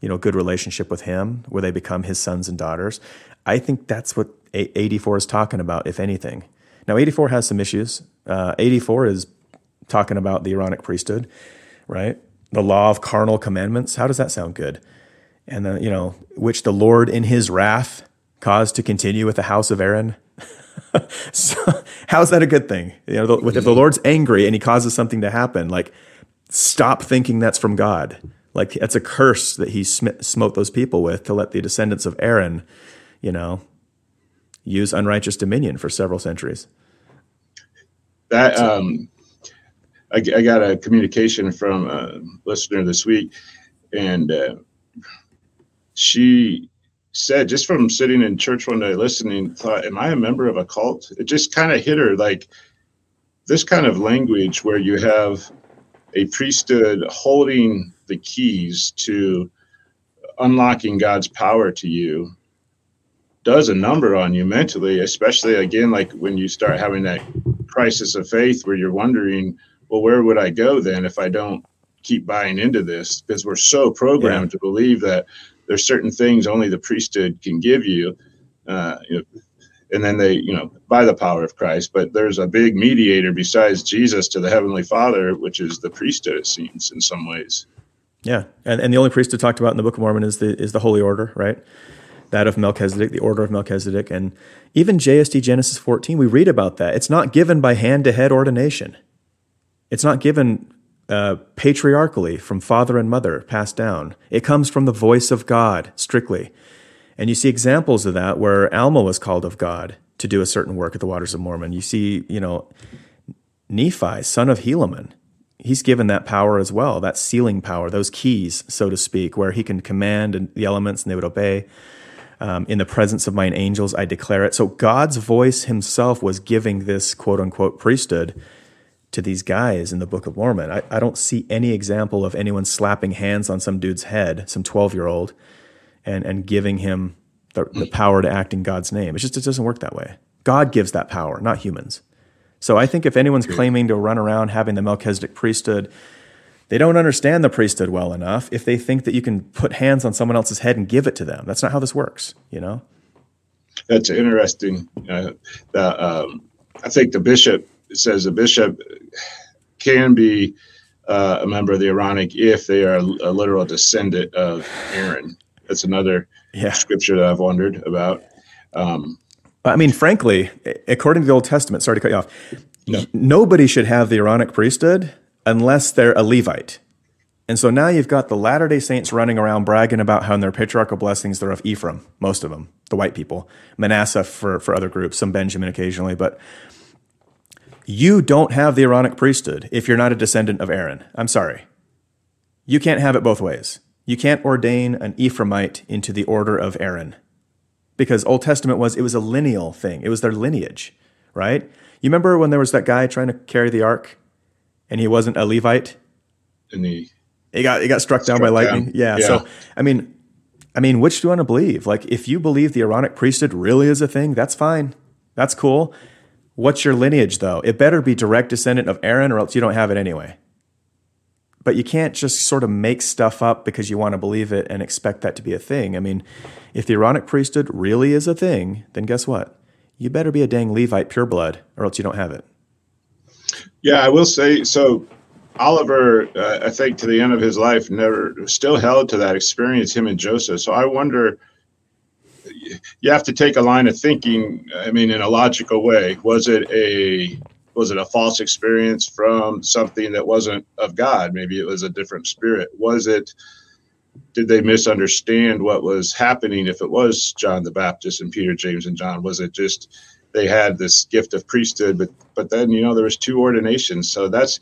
you know good relationship with Him, where they become His sons and daughters. I think that's what 84 is talking about, if anything. Now, 84 has some issues. Uh, 84 is talking about the Aaronic priesthood right? The law of carnal commandments. How does that sound good? And then, you know, which the Lord in his wrath caused to continue with the house of Aaron. so, how's that a good thing? You know, the, if the Lord's angry and he causes something to happen, like stop thinking that's from God. Like that's a curse that he sm- smote those people with to let the descendants of Aaron, you know, use unrighteous dominion for several centuries. That um, I, I, got a communication from a listener this week, and uh, she said, just from sitting in church one day listening, thought, "Am I a member of a cult?" It just kind of hit her like this kind of language where you have a priesthood holding the keys to unlocking God's power to you does a number on you mentally, especially again, like when you start having that crisis of faith where you're wondering, well, where would I go then if I don't keep buying into this? Because we're so programmed yeah. to believe that there's certain things only the priesthood can give you. Uh, you know, and then they, you know, by the power of Christ. But there's a big mediator besides Jesus to the Heavenly Father, which is the priesthood. It seems in some ways. Yeah, and and the only priesthood talked about in the Book of Mormon is the is the Holy Order, right? That of Melchizedek, the order of Melchizedek, and even JST Genesis 14, we read about that. It's not given by hand to head ordination. It's not given uh, patriarchally from father and mother passed down. It comes from the voice of God strictly. And you see examples of that where Alma was called of God to do a certain work at the Waters of Mormon. You see, you know, Nephi, son of Helaman, he's given that power as well, that sealing power, those keys, so to speak, where he can command the elements and they would obey. Um, in the presence of mine angels, I declare it. So God's voice himself was giving this quote unquote priesthood to these guys in the Book of Mormon. I, I don't see any example of anyone slapping hands on some dude's head, some 12 year old, and, and giving him the, the power to act in God's name. It just it doesn't work that way. God gives that power, not humans. So I think if anyone's claiming to run around having the Melchizedek priesthood, they don't understand the priesthood well enough if they think that you can put hands on someone else's head and give it to them. That's not how this works, you know? That's interesting. Uh, the, um, I think the bishop says a bishop can be uh, a member of the Aaronic if they are a literal descendant of Aaron. That's another yeah. scripture that I've wondered about. Um, I mean, frankly, according to the Old Testament, sorry to cut you off, no. nobody should have the Aaronic priesthood unless they're a Levite. And so now you've got the Latter day Saints running around bragging about how in their patriarchal blessings they're of Ephraim, most of them, the white people, Manasseh for, for other groups, some Benjamin occasionally. But you don't have the Aaronic priesthood if you're not a descendant of Aaron. I'm sorry. You can't have it both ways. You can't ordain an Ephraimite into the order of Aaron. Because Old Testament was, it was a lineal thing. It was their lineage, right? You remember when there was that guy trying to carry the ark and he wasn't a Levite? And he, he got, he got struck, struck down by lightning. Down. Yeah, yeah. So, I mean, I mean, which do you want to believe? Like, if you believe the Aaronic priesthood really is a thing, that's fine. That's cool. What's your lineage, though? It better be direct descendant of Aaron, or else you don't have it anyway. but you can't just sort of make stuff up because you want to believe it and expect that to be a thing. I mean, if the Aaronic priesthood really is a thing, then guess what? You better be a dang Levite pure blood, or else you don't have it. Yeah, I will say so. Oliver, uh, I think, to the end of his life, never still held to that experience. Him and Joseph. So I wonder. You have to take a line of thinking. I mean, in a logical way. Was it a was it a false experience from something that wasn't of God? Maybe it was a different spirit. Was it? Did they misunderstand what was happening? If it was John the Baptist and Peter, James, and John, was it just they had this gift of priesthood? But but then you know there was two ordinations, so that's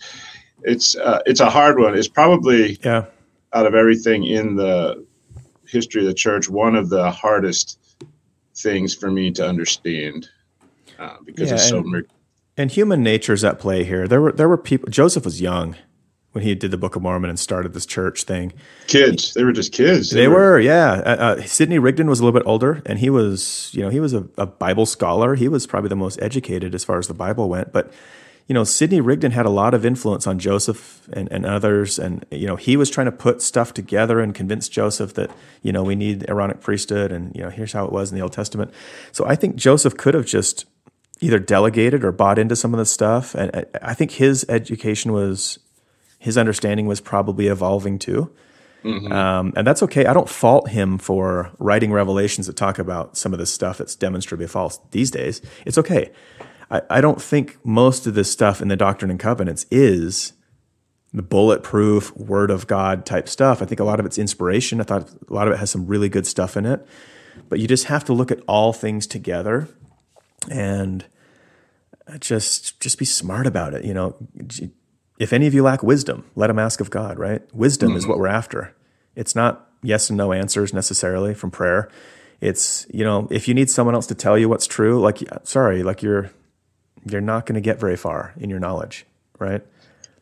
it's uh, it's a hard one. It's probably yeah out of everything in the history of the church one of the hardest things for me to understand uh, because Yeah, it's so and- mer- And human nature's at play here. There were there were people. Joseph was young when he did the Book of Mormon and started this church thing. kids. They were just kids. They were, yeah. Uh, uh, Sidney Rigdon was a little bit older, and he was, you know, he was a, a Bible scholar. He was probably the most educated as far as the Bible went. But, you know, Sidney Rigdon had a lot of influence on Joseph and, and others, and you know, he was trying to put stuff together and convince Joseph that you know we need Aaronic priesthood, and you know, here's how it was in the Old Testament. So I think Joseph could have just either delegated or bought into some of the stuff, and I, think his education was, his understanding was probably evolving too. Um, and that's okay. I don't fault him for writing revelations that talk about some of this stuff that's demonstrably false these days. It's okay. I, I don't think most of this stuff in the Doctrine and Covenants is the bulletproof Word of God type stuff. I think a lot of it's inspiration. I thought a lot of it has some really good stuff in it. But you just have to look at all things together and just just be smart about it. You know, if any of you lack wisdom, let them ask of God. Right? Wisdom is mm-hmm. what we're after. It's not yes and no answers necessarily from prayer. It's you know if you need someone else to tell you what's true, like sorry, like you're you're not going to get very far in your knowledge, right?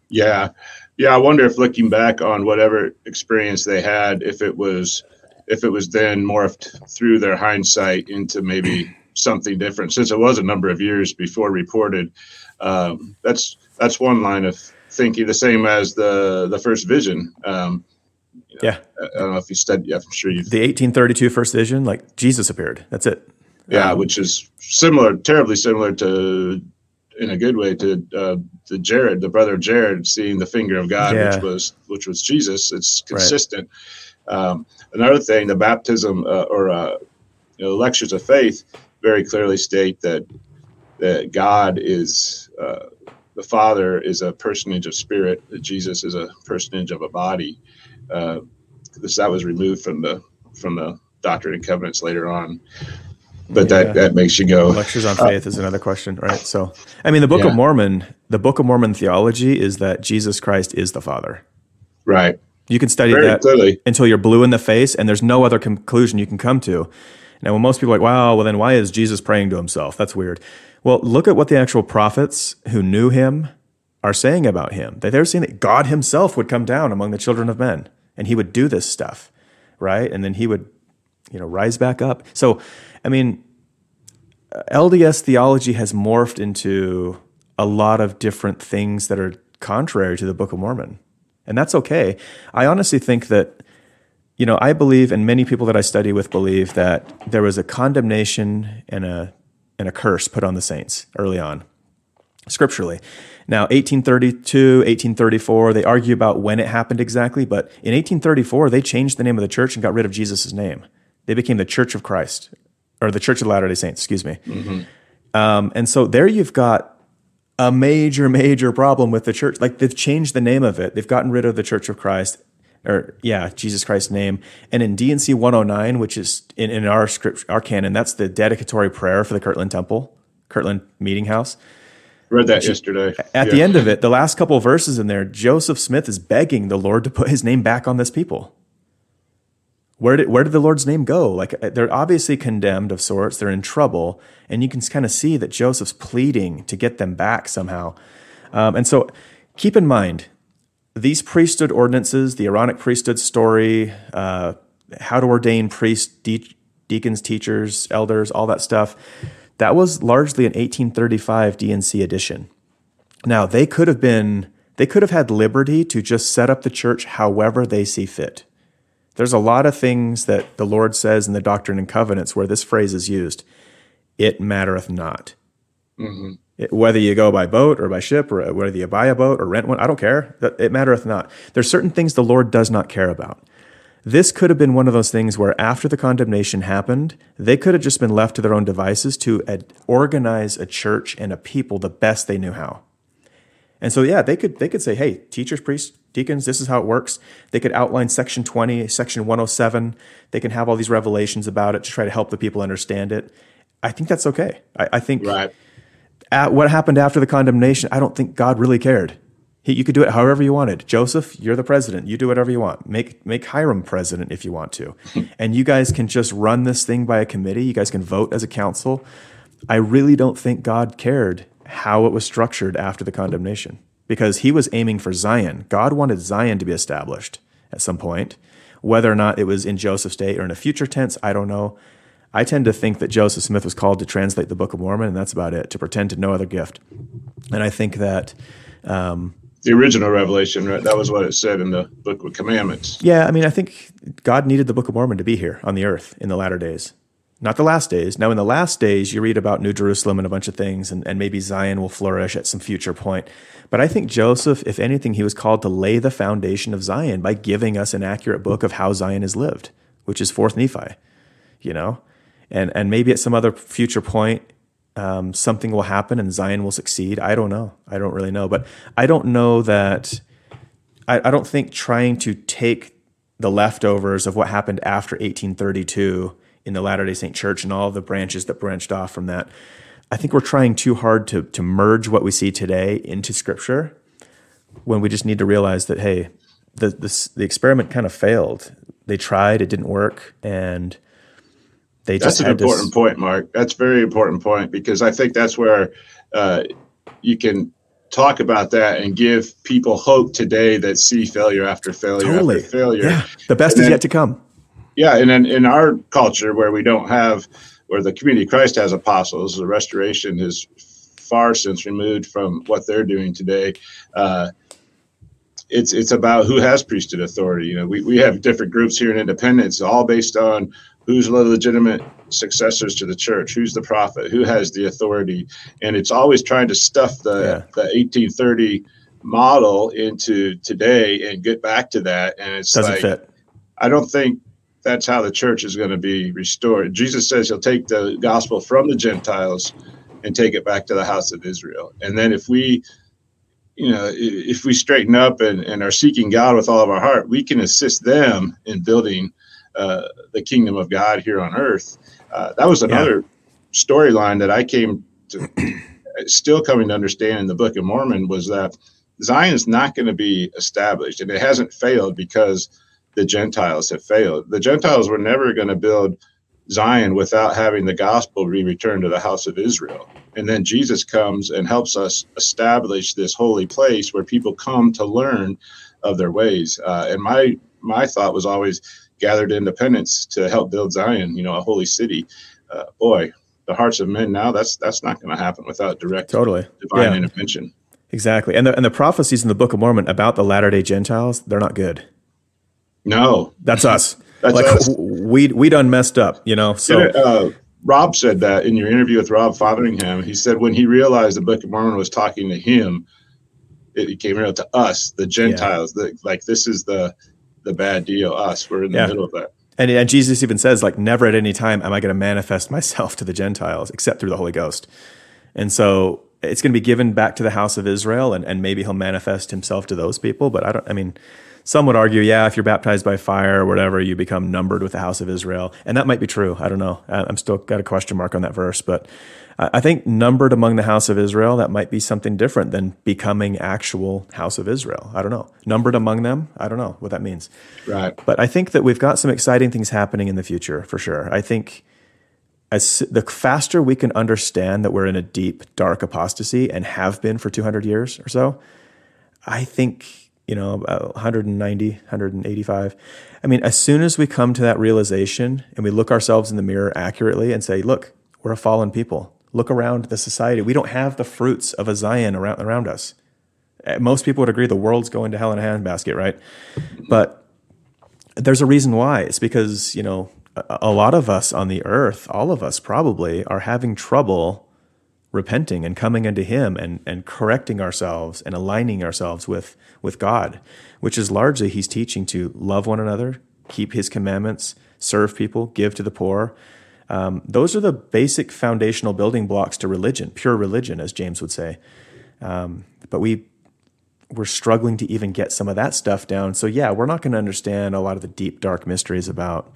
Yeah, yeah. I wonder if looking back on whatever experience they had, if it was, if it was then morphed through their hindsight into maybe something different, since it was a number of years before reported. Um, that's that's one line of thinking. The same as the the first vision. Um, Yeah. I don't know if you studied. Yeah, I'm sure you've The 1832 first vision, like Jesus appeared. That's it. Yeah, Um, which is similar, terribly similar to, in a good way, to uh, the Jared, the brother of Jared, seeing the finger of God, Yeah. which was which was Jesus. It's consistent. Um, another thing, the baptism uh, or uh, you know, lectures of faith very clearly state that that God is uh, the Father is a personage of spirit, that Jesus is a personage of a body. Uh, this that was removed from the from the Doctrine and Covenants later on but Yeah. that that makes you go Lectures on faith is another question, right? So, I mean, the Book Yeah. of Mormon, the Book of Mormon theology is that Jesus Christ is the Father. right You can study very that clearly until you're blue in the face, and there's no other conclusion you can come to. Now, when most people are like, wow, well, then why is Jesus praying to himself? That's weird. Well, look at what the actual prophets who knew him are saying about him. They- They're saying that God himself would come down among the children of men and he would do this stuff, right? And then he would, you know, rise back up. So, I mean, LDS theology has morphed into a lot of different things that are contrary to the Book of Mormon. And that's okay. I honestly think that, you know, I believe, and many people that I study with believe that there was a condemnation and a, and a curse put on the saints early on, scripturally. Now, 1832, 1834, they argue about when it happened exactly, but in 1834, they changed the name of the church and got rid of Jesus' name. They became the Church of Christ, or the Church of Latter day Saints, excuse me. Um, and so there you've got a major, major problem with the church. Like they've changed the name of it. They've gotten rid of the Church of Christ, or yeah, Jesus Christ's name. And in D&C 109, which is in, in our script, our canon, that's the dedicatory prayer for the Kirtland Temple, Kirtland Meeting House. read that yesterday At the end of it, the last couple of verses in there, Joseph Smith is begging the Lord to put his name back on this people. Where did where did the Lord's name go? Like uh, they're obviously condemned of sorts. They're in trouble, and you can kind of see that Joseph's pleading to get them back somehow. Um, and so, keep in mind these priesthood ordinances, the Aaronic priesthood story, uh, how to ordain priests, de- deacons, teachers, elders, all that stuff. That was largely an 1835 D&C edition. Now, they could have been They could have had liberty to just set up the church however they see fit. There's a lot of things that the Lord says in the Doctrine and Covenants where this phrase is used it mattereth not. Mm-hmm. It, whether you go by boat or by ship or whether you buy a boat or rent one, I don't care. It mattereth not. There's certain things the Lord does not care about. This could have been one of those things where after the condemnation happened, they could have just been left to their own devices to ad- organize a church and a people the best they knew how. And so, yeah, they could they could say, "Hey, teachers, priests, deacons, this is how it works." They could outline section twenty, section 107. They can have all these revelations about it to try to help the people understand it. I think that's okay. I, I think right. at what happened after the condemnation, I don't think God really cared. He, you could do it however you wanted. Joseph, you're the president. You do whatever you want. Make make Hyrum president if you want to, and you guys can just run this thing by a committee. You guys can vote as a council. I really don't think God cared how it was structured after the condemnation because he was aiming for Zion. God wanted Zion to be established at some point. Whether or not it was in Joseph's day or in a future tense, I don't know. I tend to think that Joseph Smith was called to translate the Book of Mormon, and that's about it, to pretend to no other gift. And I think that um, the original revelation, right? That was what it said in the Book of Commandments. Yeah, I mean, I think God needed the Book of Mormon to be here on the earth in the latter days, not the last days. Now, in the last days, you read about New Jerusalem and a bunch of things, and, and maybe Zion will flourish at some future point. But I think Joseph, if anything, he was called to lay the foundation of Zion by giving us an accurate book of how Zion is lived, which is Fourth Nephi, you know, and and maybe at some other future point um, something will happen and Zion will succeed. I don't know. I don't really know. But I don't know that, I, I don't think trying to take the leftovers of what happened after 1832 in the Latter day Saint Church and all the branches that branched off from that, I think we're trying too hard to, to merge what we see today into Scripture when we just need to realize that, hey, the, this, the experiment kind of failed. They tried, it didn't work. And they just. that's an important to... point, Mark. That's a very important point because I think that's where uh, you can talk about that and give people hope today that see failure after failure totally. after failure. Yeah, the best and is then, yet to come. Yeah, and then in our culture where we don't have, where the community of Christ has apostles, the restoration is far since removed from what they're doing today. Uh, it's it's about who has priesthood authority. You know, we, we have different groups here in Independence, all based on who's the legitimate successors to the church who's the prophet who has the authority and it's always trying to stuff the, yeah. the 1830 model into today and get back to that and it's doesn't like, fit i don't think that's how the church is going to be restored jesus says he'll take the gospel from the gentiles and take it back to the house of israel and then if we you know if we straighten up and, and are seeking god with all of our heart we can assist them in building uh, the kingdom of God here on earth. Uh, that was another yeah. storyline that I came to still coming to understand in the Book of Mormon was that Zion is not going to be established, and it hasn't failed because the Gentiles have failed. The Gentiles were never going to build Zion without having the gospel be returned to the house of Israel. And then Jesus comes and helps us establish this holy place where people come to learn of their ways. Uh, and my my thought was always gathered independence to help build Zion, you know, a holy city. Uh, boy, the hearts of men now, that's that's not going to happen without direct totally. divine yeah. intervention. Exactly. And the, and the prophecies in the Book of Mormon about the latter day Gentiles, they're not good. No. That's us. that's like us. we we done messed up, you know. So uh, Rob said that in your interview with Rob Fotheringham. He said when he realized the Book of Mormon was talking to him, it came real to us, the Gentiles. Yeah. The, like this is the the bad deal. Us, we're in the yeah. middle of that. And, and Jesus even says, like, never at any time am I going to manifest myself to the Gentiles except through the Holy Ghost. And so it's going to be given back to the house of Israel, and, and maybe he'll manifest himself to those people. But I don't, I mean, some would argue, yeah, if you're baptized by fire or whatever, you become numbered with the house of Israel. And that might be true. I don't know. I'm still got a question mark on that verse. But I think numbered among the house of Israel, that might be something different than becoming actual house of Israel. I don't know. Numbered among them, I don't know what that means. Right. But I think that we've got some exciting things happening in the future for sure. I think as the faster we can understand that we're in a deep, dark apostasy and have been for 200 years or so, I think, you know, about 190, 185. I mean, as soon as we come to that realization and we look ourselves in the mirror accurately and say, look, we're a fallen people Look around the society. We don't have the fruits of a Zion around, around us. Eh, most people would agree the world's going to hell in a handbasket, right? But there's a reason why. It's because, you know, a lot of us on the earth, all of us probably, are having trouble repenting and coming unto him and, and correcting ourselves and aligning ourselves with, with God, which is largely he's teaching to love one another, keep his commandments, serve people, give to the poor. Um, those are the basic foundational building blocks to religion, pure religion, as James would say. Um, but we we're struggling to even get some of that stuff down. So yeah, we're not going to understand a lot of the deep dark mysteries about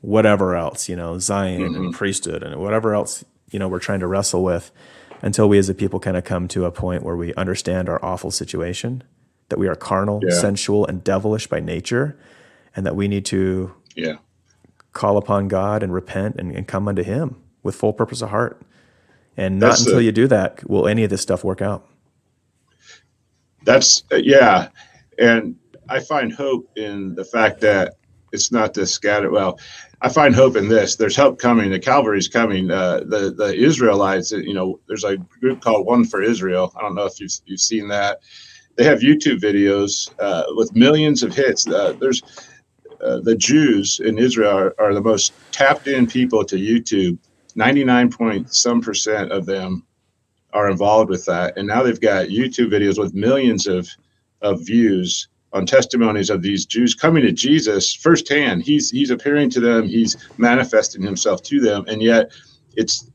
whatever else, you know, Zion mm-hmm. and priesthood and whatever else, you know, we're trying to wrestle with until we as a people kind of come to a point where we understand our awful situation, that we are carnal, yeah. sensual, and devilish by nature, and that we need to yeah. call upon God and repent and, and come unto Him with full purpose of heart. And not That's until the, you do that will any of this stuff work out. That's uh, yeah, and I find hope in the fact that it's not this scatter. Well, I find hope in this. There's help coming. The Calvary's coming. Uh, the the Israelites. You know, there's a group called One for Israel. I don't know if you've you've seen that. They have YouTube videos uh, with millions of hits. Uh, there's uh, the Jews in Israel are, are, the most tapped in people to YouTube. 99 point some percent of them are involved with that. And now they've got YouTube videos with millions of, of views on testimonies of these Jews coming to Jesus firsthand. He's he's appearing to them, he's manifesting himself to them, and yet it's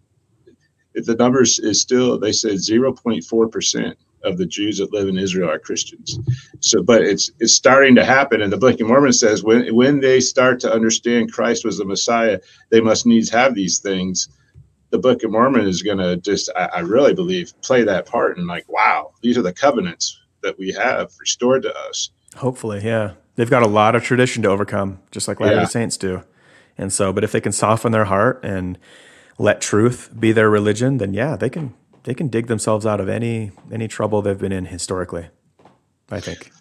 the numbers is still they said 0.4 percent of the Jews that live in Israel are Christians. So, but it's it's starting to happen, and the Book of Mormon says when when they start to understand Christ was the Messiah, they must needs have these things the Book of Mormon is going to just, I, I, really believe, play that part. And like, wow, these are the covenants that we have restored to us. Hopefully, yeah. They've got a lot of tradition to overcome, just like Latter day yeah. Saints do. And so, but if they can soften their heart and let truth be their religion, then yeah, they can they can dig themselves out of any any trouble they've been in historically. I think.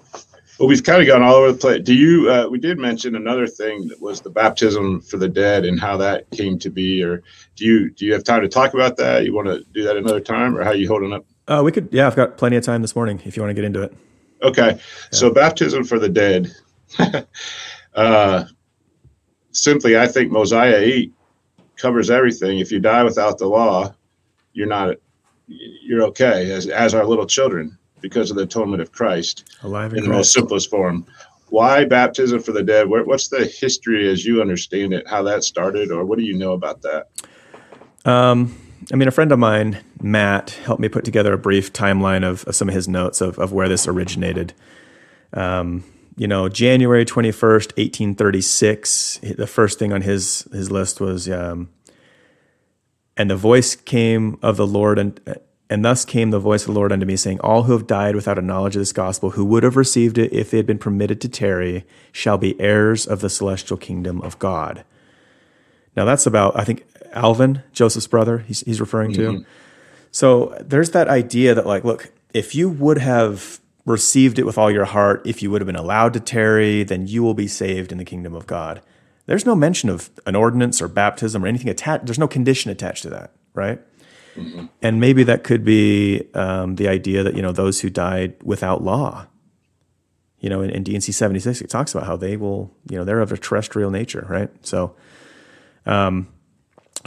Well, we've kind of gone all over the place. Do you? Uh, we did mention another thing that was the baptism for the dead and how that came to be. Or do you do you have time to talk about that? You want to do that another time, or how you holding up? Uh, we could. Yeah, I've got plenty of time this morning if you want to get into it. Okay, yeah. so baptism for the dead. uh, simply, I think Mosiah eight covers everything. If you die without the law, you're not. You're okay, as as our little children because of the atonement of Christ Alive in, in the most simplest form. Why baptism for the dead? What's the history as you understand it? How that started, or what do you know about that? Um, I mean, a friend of mine, Matt, helped me put together a brief timeline of, of some of his notes of, of where this originated. Um, you know, January 21st, 1836, the first thing on his, his list was, um, and the voice came of the Lord and, and thus came the voice of the Lord unto me, saying, All who have died without a knowledge of this gospel, who would have received it if they had been permitted to tarry, shall be heirs of the celestial kingdom of God. Now that's about, I think, Alvin, Joseph's brother, he's, he's referring mm-hmm. to. So there's that idea that, like, look, if you would have received it with all your heart, if you would have been allowed to tarry, then you will be saved in the kingdom of God. There's no mention of an ordinance or baptism or anything attached. There's no condition attached to that, right? Mm-hmm. And maybe that could be um, the idea that you know those who died without law. You know, in, in D&C seventy six, it talks about how they will, you know, they're of a terrestrial nature, right? So, um,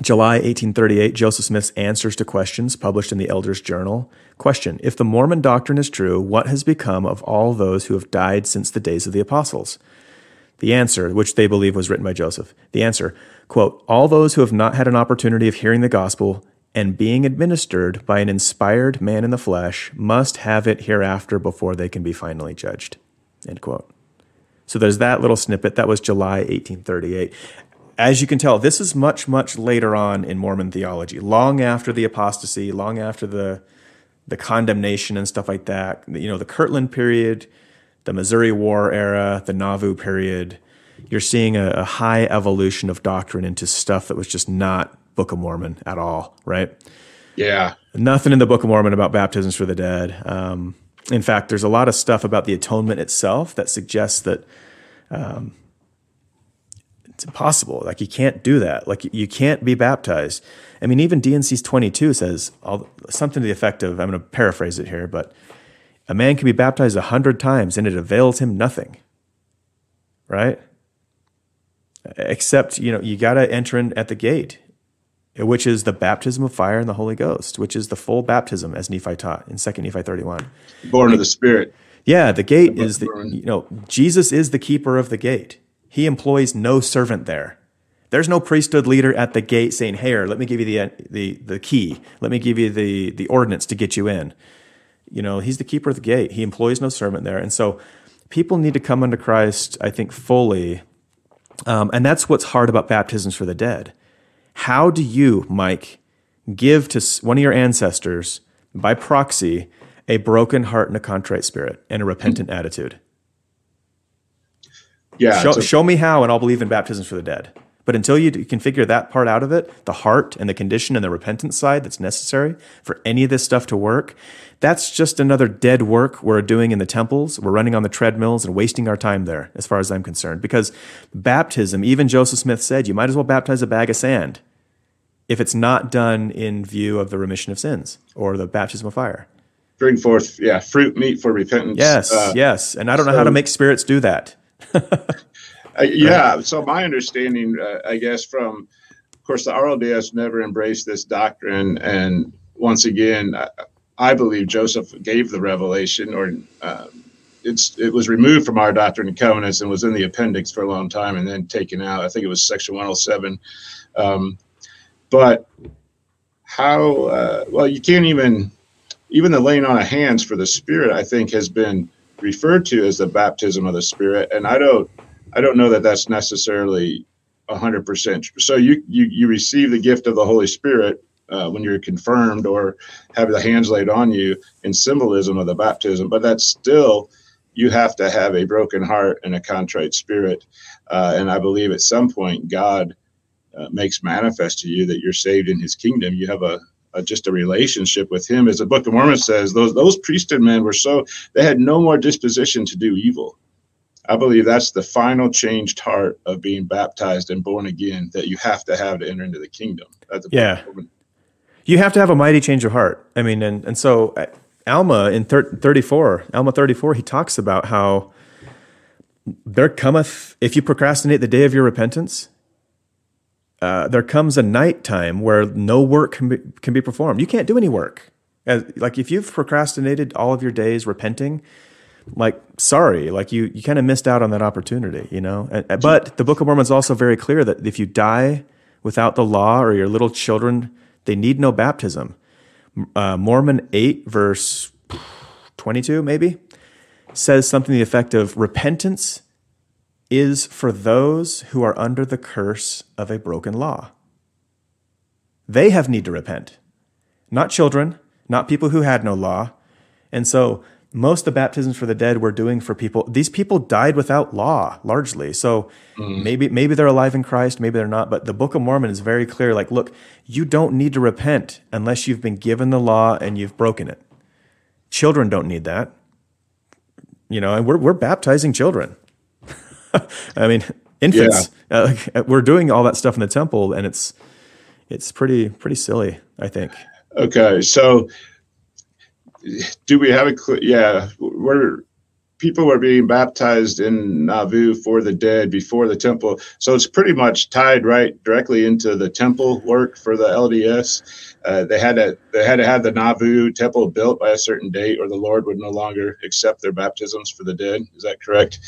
July 1838, Joseph Smith's Answers to Questions, published in the Elders Journal. Question If the Mormon doctrine is true, what has become of all those who have died since the days of the apostles? The answer, which they believe was written by Joseph, the answer, quote, all those who have not had an opportunity of hearing the gospel and being administered by an inspired man in the flesh must have it hereafter before they can be finally judged. End quote. So there's that little snippet. That was July 1838. As you can tell, this is much, much later on in Mormon theology, long after the apostasy, long after the the condemnation and stuff like that. You know, the Kirtland period, the Missouri War era, the Nauvoo period. You're seeing a, a high evolution of doctrine into stuff that was just not Book of Mormon at all, right? Yeah. Nothing in the Book of Mormon about baptisms for the dead. Um, in fact, there's a lot of stuff about the atonement itself that suggests that um, it's impossible. Like you can't do that. Like you can't be baptized. I mean, even D&C's 22 says all, something to the effect of, I'm going to paraphrase it here, but A man can be baptized a hundred times and it avails him nothing. Right? Except, you know, you got to enter in at the gate, which is the baptism of fire and the Holy Ghost, which is the full baptism as Nephi taught in 2 Nephi 31. Born of the Spirit. Yeah, the gate is the, you know, Jesus is the keeper of the gate. He employs no servant there. There's no priesthood leader at the gate saying, "Here, let me give you the the the key. Let me give you the the ordinance to get you in." You know, he's the keeper of the gate. He employs no servant there, and so people need to come unto Christ. I think fully, um, and that's what's hard about baptisms for the dead. How do you, Mike, give to one of your ancestors by proxy a broken heart and a contrite spirit and a repentant attitude? Yeah, show, a- show me how, and I'll believe in baptisms for the dead. But until you can figure that part out of it, the heart and the condition and the repentance side that's necessary for any of this stuff to work, that's just another dead work we're doing in the temples. We're running on the treadmills and wasting our time there, as far as I'm concerned. Because baptism, even Joseph Smith said, you might as well baptize a bag of sand if it's not done in view of the remission of sins or the baptism of fire. Bring forth, yeah, fruit meat for repentance. Yes, uh, yes. And I don't so, know how to make spirits do that. Uh, yeah. So my understanding, uh, I guess, from of course the RLDS never embraced this doctrine, and once again, I, I believe Joseph gave the revelation, or um, it's it was removed from our doctrine and covenants and was in the appendix for a long time, and then taken out. I think it was section 107. Um, but how? Uh, well, you can't even even the laying on of hands for the Spirit. I think has been referred to as the baptism of the Spirit, and I don't I don't know that that's necessarily hundred percent. So you, you you receive the gift of the Holy Spirit uh, when you're confirmed or have the hands laid on you in symbolism of the baptism, but that's still you have to have a broken heart and a contrite spirit. Uh, and I believe at some point God uh, makes manifest to you that you're saved in His kingdom. You have a, a, just a relationship with Him, as the Book of Mormon says. Those those priesthood men were so they had no more disposition to do evil I believe that's the final changed heart of being baptized and born again that you have to have to enter into the kingdom. yeah. You have to have a mighty change of heart. I mean, and, and so uh, Alma in thir- 34, Alma 34, he talks about how there cometh, if you procrastinate the day of your repentance, uh, there comes a night time where no work can be, can be performed. You can't do any work. As, like if you've procrastinated all of your days repenting, like sorry like you you kind of missed out on that opportunity you know and, but the book of mormon is also very clear that if you die without the law or your little children they need no baptism uh, mormon 8 verse 22 maybe says something to the effect of repentance is for those who are under the curse of a broken law. They have need to repent. Not children not people who had no law. And so most of the baptisms for the dead we're doing for people. These people died without law largely. So mm. maybe maybe they're alive in christ maybe they're not but the book of mormon is very clear like look you don't need to repent unless you've been given the law and you've broken it. Children don't need that. You know and we're, we're baptizing children i mean infants yeah. uh, we're doing all that stuff in the temple and it's it's pretty pretty silly i think okay so do we have a cl- yeah we're people were being baptized in Nauvoo for the dead before the temple. So it's pretty much tied right directly into the temple work for the LDS. Uh, they had to they had to have the Nauvoo temple built by a certain date, or the Lord would no longer accept their baptisms for the dead. Is that correct?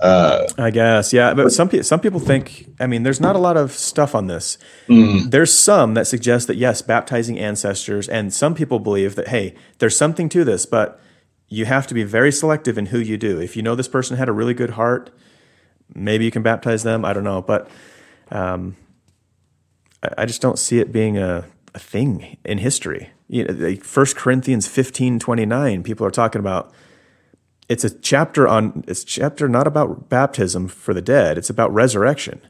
Uh, I guess, yeah. But some people some people think. I mean, there's not a lot of stuff on this. Mm. There's some that suggest that yes, baptizing ancestors, and some people believe that hey, there's something to this, but you have to be very selective in who you do. If you know this person had a really good heart, maybe you can baptize them. I don't know, but um, I, I, just don't see it being a, a thing in history. You know, like 1 Corinthians 15, 29, people are talking about it's a chapter on it's chapter not about baptism for the dead, it's about resurrection.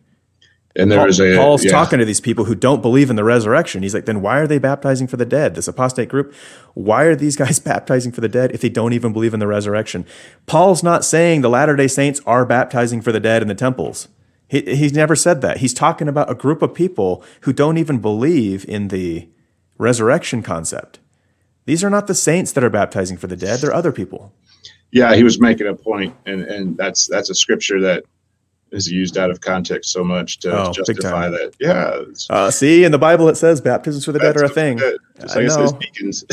And there Paul, is a Paul's yeah. talking to these people who don't believe in the resurrection. He's like, then why are they baptizing for the dead? This apostate group, why are these guys baptizing for the dead if they don't even believe in the resurrection? Paul's not saying the Latter day Saints are baptizing for the dead in the temples. He, he's never said that. He's talking about a group of people who don't even believe in the resurrection concept. These are not the saints that are baptizing for the dead, they're other people. Yeah, he was making a point, and, and that's that's a scripture that is used out of context so much to Oh, justify that. Yeah, Uh, see, in the Bible it says baptisms for the dead are a thing. Just I like it says know. deacons.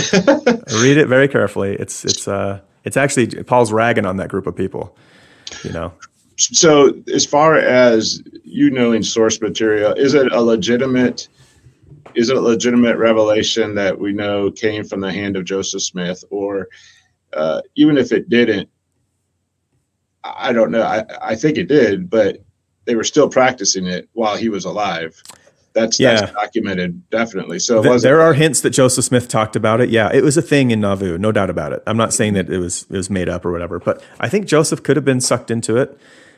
Read it very carefully. It's it's uh it's actually Paul's ragging on that group of people. You know. So, as far as you knowing source material, is it a legitimate? Is it a legitimate revelation that we know came from the hand of Joseph Smith, or uh, even if it didn't, I don't know. I, I think it did, but they were still practicing it while he was alive. That's Yeah. that's documented definitely. So Th- there are hints that Joseph Smith talked about it. Yeah, it was a thing in Nauvoo, no doubt about it. I'm not saying that it was it was made up or whatever, but I think Joseph could have been sucked into it.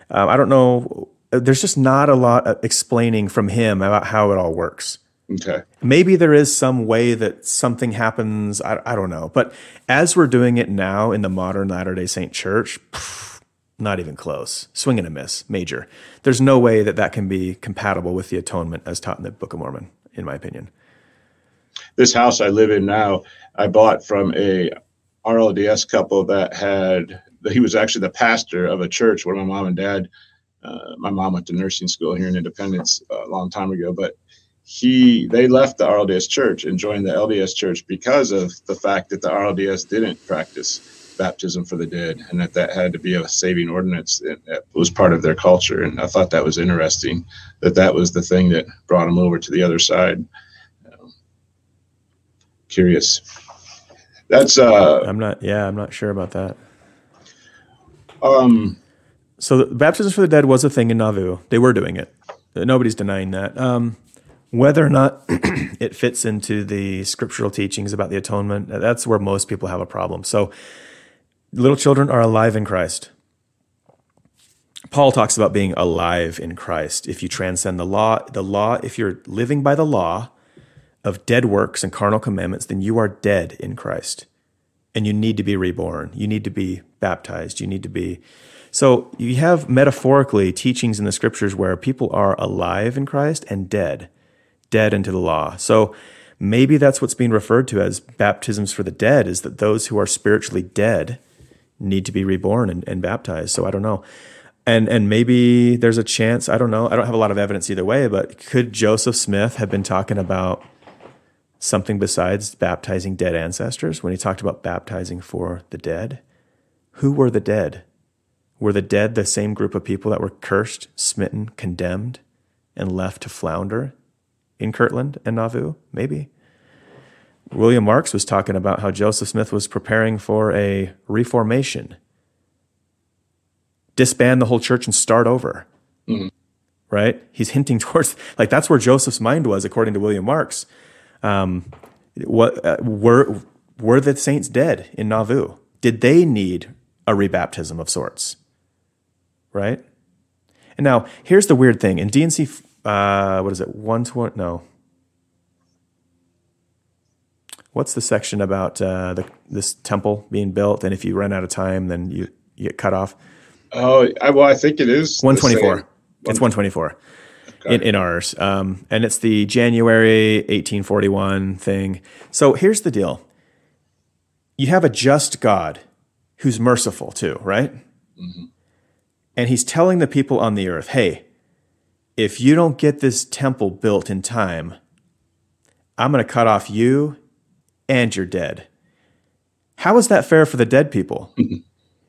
Um, I don't know. There's just not a lot of explaining from him about how it all works. okay. Maybe there is some way that something happens. I, I don't know. But as we're doing it now in the modern Latter day Saint church, pff, not even close. Swing and a miss, major. There's no way that that can be compatible with the atonement as taught in the Book of Mormon, in my opinion. this house I live in now, I bought from a RLDS couple that had. He was actually the pastor of a church where my mom and dad. Uh, my mom went to nursing school here in Independence uh, a long time ago, but he they left the RLDS church and joined the LDS church because of the fact that the RLDS didn't practice baptism for the dead, and that that had to be a saving ordinance that was part of their culture. And I thought that was interesting that that was the thing that brought them over to the other side curious. That's uh I'm not. Yeah, I'm not sure about that. Um So baptism for the dead was a thing in Nauvoo. They were doing it. Nobody's denying that. Um, whether or not it fits into the scriptural teachings about the atonement, that's where most people have a problem. So little children are alive in Christ. Paul talks about being alive in Christ. If you transcend the law, the law, if you're living by the law of dead works and carnal commandments, then you are dead in Christ. And you need to be reborn. You need to be baptized. You need to be so you have metaphorically teachings in the scriptures where people are alive in Christ and dead, dead into the law. So maybe that's what's being referred to as baptisms for the dead, is that those who are spiritually dead need to be reborn and, and baptized. So I don't know. And and maybe there's a chance, I don't know. I don't have a lot of evidence either way, but could Joseph Smith have been talking about something besides baptizing dead ancestors when he talked about baptizing for the dead? Who were the dead? Were the dead the same group of people that were cursed, smitten, condemned, and left to flounder in Kirtland and Nauvoo? Maybe. William Marks was talking about how Joseph Smith was preparing for a reformation, disband the whole church and start over. Right? He's hinting towards, like, that's where Joseph's mind was, according to William Marks. Um, what uh, were were the saints dead in Nauvoo? Did they need a rebaptism of sorts? Right. And now here's the weird thing in D&C. Uh, what is it? One twenty? No. What's the section about uh, the, this temple being built, and if you run out of time, then you, you get cut off? oh I, well I think it is One twenty four. It's one twenty four in, in ours, um, and it's the January eighteen forty one thing. So here's the deal: you have a just God who's merciful too, right? Mm-hmm. And he's telling the people on the earth, "Hey, if you don't get this temple built in time, I'm going to cut off you and you're dead." How is that fair for the dead people?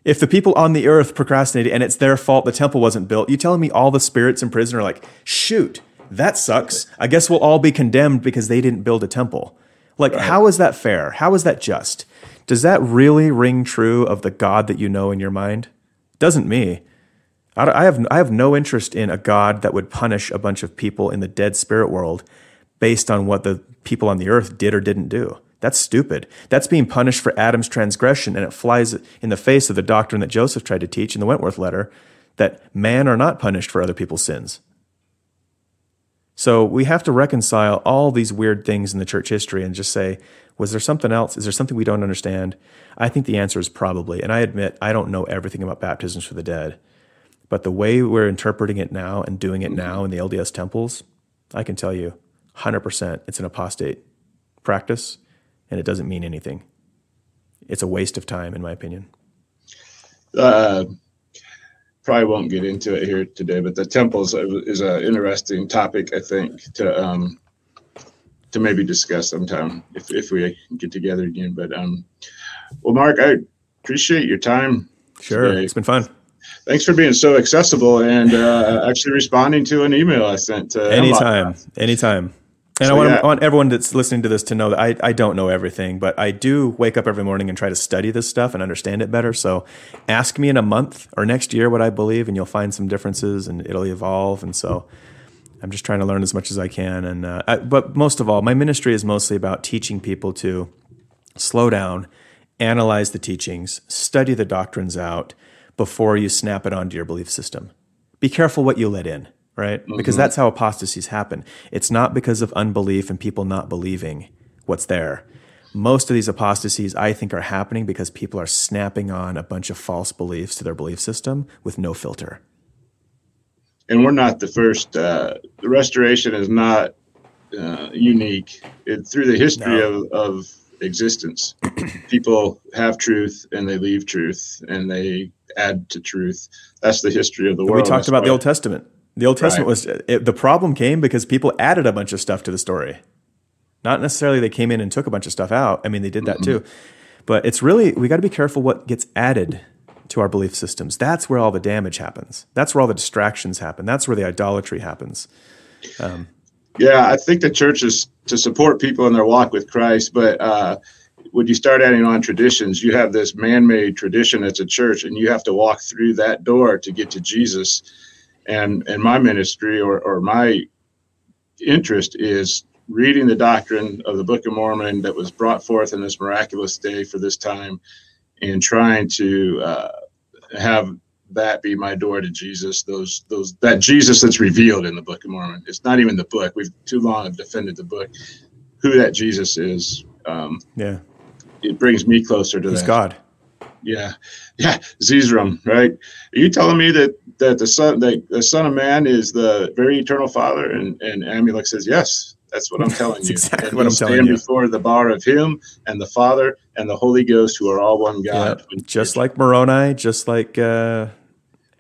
If the people on the earth procrastinated and it's their fault the temple wasn't built, you telling me all the spirits in prison are like, shoot, that sucks. I guess we'll all be condemned because they didn't build a temple. Like, how is that fair? How is that just? Does that really ring true of the God that you know in your mind? Doesn't me. I have I have no interest in a God that would punish a bunch of people in the dead spirit world based on what the people on the earth did or didn't do. That's stupid. That's being punished for Adam's transgression, and it flies in the face of the doctrine that Joseph tried to teach in the Wentworth letter that man are not punished for other people's sins. So we have to reconcile all these weird things in the church history and just say, was there something else? Is there something we don't understand? I think the answer is probably. And I admit I don't know everything about baptisms for the dead. But the way we're interpreting it now and doing it now in the LDS temples, I can tell you 100% it's an apostate practice and it doesn't mean anything. it's a waste of time, in my opinion. Uh, probably won't get into it here today, but the temples is an interesting topic, I think, to um, to maybe discuss sometime if, if we get together again. But um, well, Mark, I appreciate your time. Sure, today. it's been fun. Thanks for being so accessible and uh, actually responding to an email I sent. Uh, anytime, anytime. And so, I, want, yeah. I, want, everyone that's listening to this to know that I, I don't know everything, but I do wake up every morning and try to study this stuff and understand it better. So ask me in a month or next year what I believe, and you'll find some differences and it'll evolve. And so I'm just trying to learn as much as I can. And uh, I, but most of all, my ministry is mostly about teaching people to slow down, analyze the teachings, study the doctrines out before you snap it onto your belief system. Be careful what you let in right? Mm-hmm. Because that's how apostasies happen. It's not because of unbelief and people not believing what's there. Most of these apostasies, I think, are happening because people are snapping on a bunch of false beliefs to their belief system with no filter. And we're not the first. Uh, the restoration is not uh, unique. It, through the history no. of, of existence, people have truth and they leave truth and they add to truth. That's the history of the world. We talked about the Old Testament. The Old Testament right. was it, the problem came because people added a bunch of stuff to the story. Not necessarily they came in and took a bunch of stuff out. I mean, they did that mm-hmm. too. But it's really we got to be careful what gets added to our belief systems. That's where all the damage happens. That's where all the distractions happen. That's where the idolatry happens. Um, yeah, I think the church is to support people in their walk with Christ, but uh, when you start adding on traditions, you have this man-made tradition as a church, and you have to walk through that door to get to Jesus and and my ministry or, or my interest is reading the doctrine of the Book of Mormon that was brought forth in this miraculous day for this time, and trying to uh, have that be my door to Jesus. Those those that Jesus that's revealed in the Book of Mormon. It's not even the book. We've too long have defended the book. Who that Jesus is. Um, yeah, it brings me closer to He's that. God. Yeah, yeah, Zeezrom, right? Are you telling me that that the son that the Son of Man is the very eternal Father? And and Amulek says, yes, that's what I'm telling you. exactly and what I'm telling you. before the bar of Him and the Father and the Holy Ghost, who are all one God. Just like Moroni, just like uh,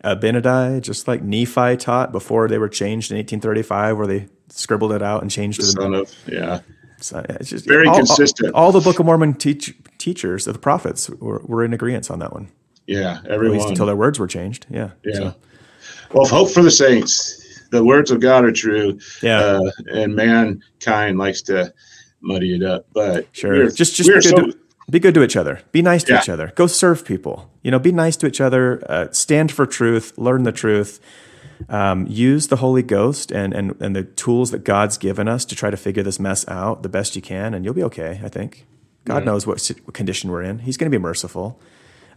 Abinadi, just like Nephi taught before they were changed in 1835, where they scribbled it out and changed the it. Son of yeah. So it's just very all, consistent. All, all, the Book of Mormon teach, teachers, the prophets, were, were in agreement on that one. Yeah, everyone. At least until their words were changed. Yeah. Yeah. So. Well, hope for the saints. The words of God are true. Yeah. Uh, and mankind likes to muddy it up. But sure, just just be good, so, to, be good, to, each other. Be nice to yeah. each other. Go serve people. You know, be nice to each other. Uh, stand for truth. Learn the truth. Um, use the Holy Ghost and, and and the tools that God's given us to try to figure this mess out the best you can, and you'll be okay. I think God knows what, what condition we're in. He's going to be merciful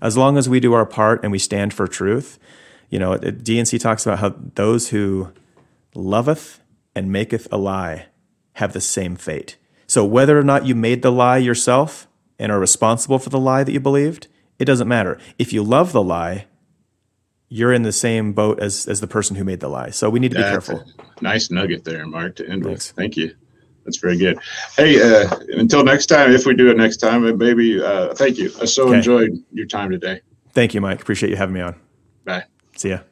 as long as we do our part and we stand for truth. You know, D&C talks about how those who loveth and maketh a lie have the same fate. So whether or not you made the lie yourself and are responsible for the lie that you believed, it doesn't matter. If you love the lie, you're in the same boat as as the person who made the lie. So we need to be That's careful. nice nugget there, Mark, to end Thanks. with. Thank you. That's very good. Hey, uh, until next time, if we do it next time, maybe. Uh, thank you. I so okay. enjoyed your time today. Thank you, Mike. Appreciate you having me on. Bye. See ya.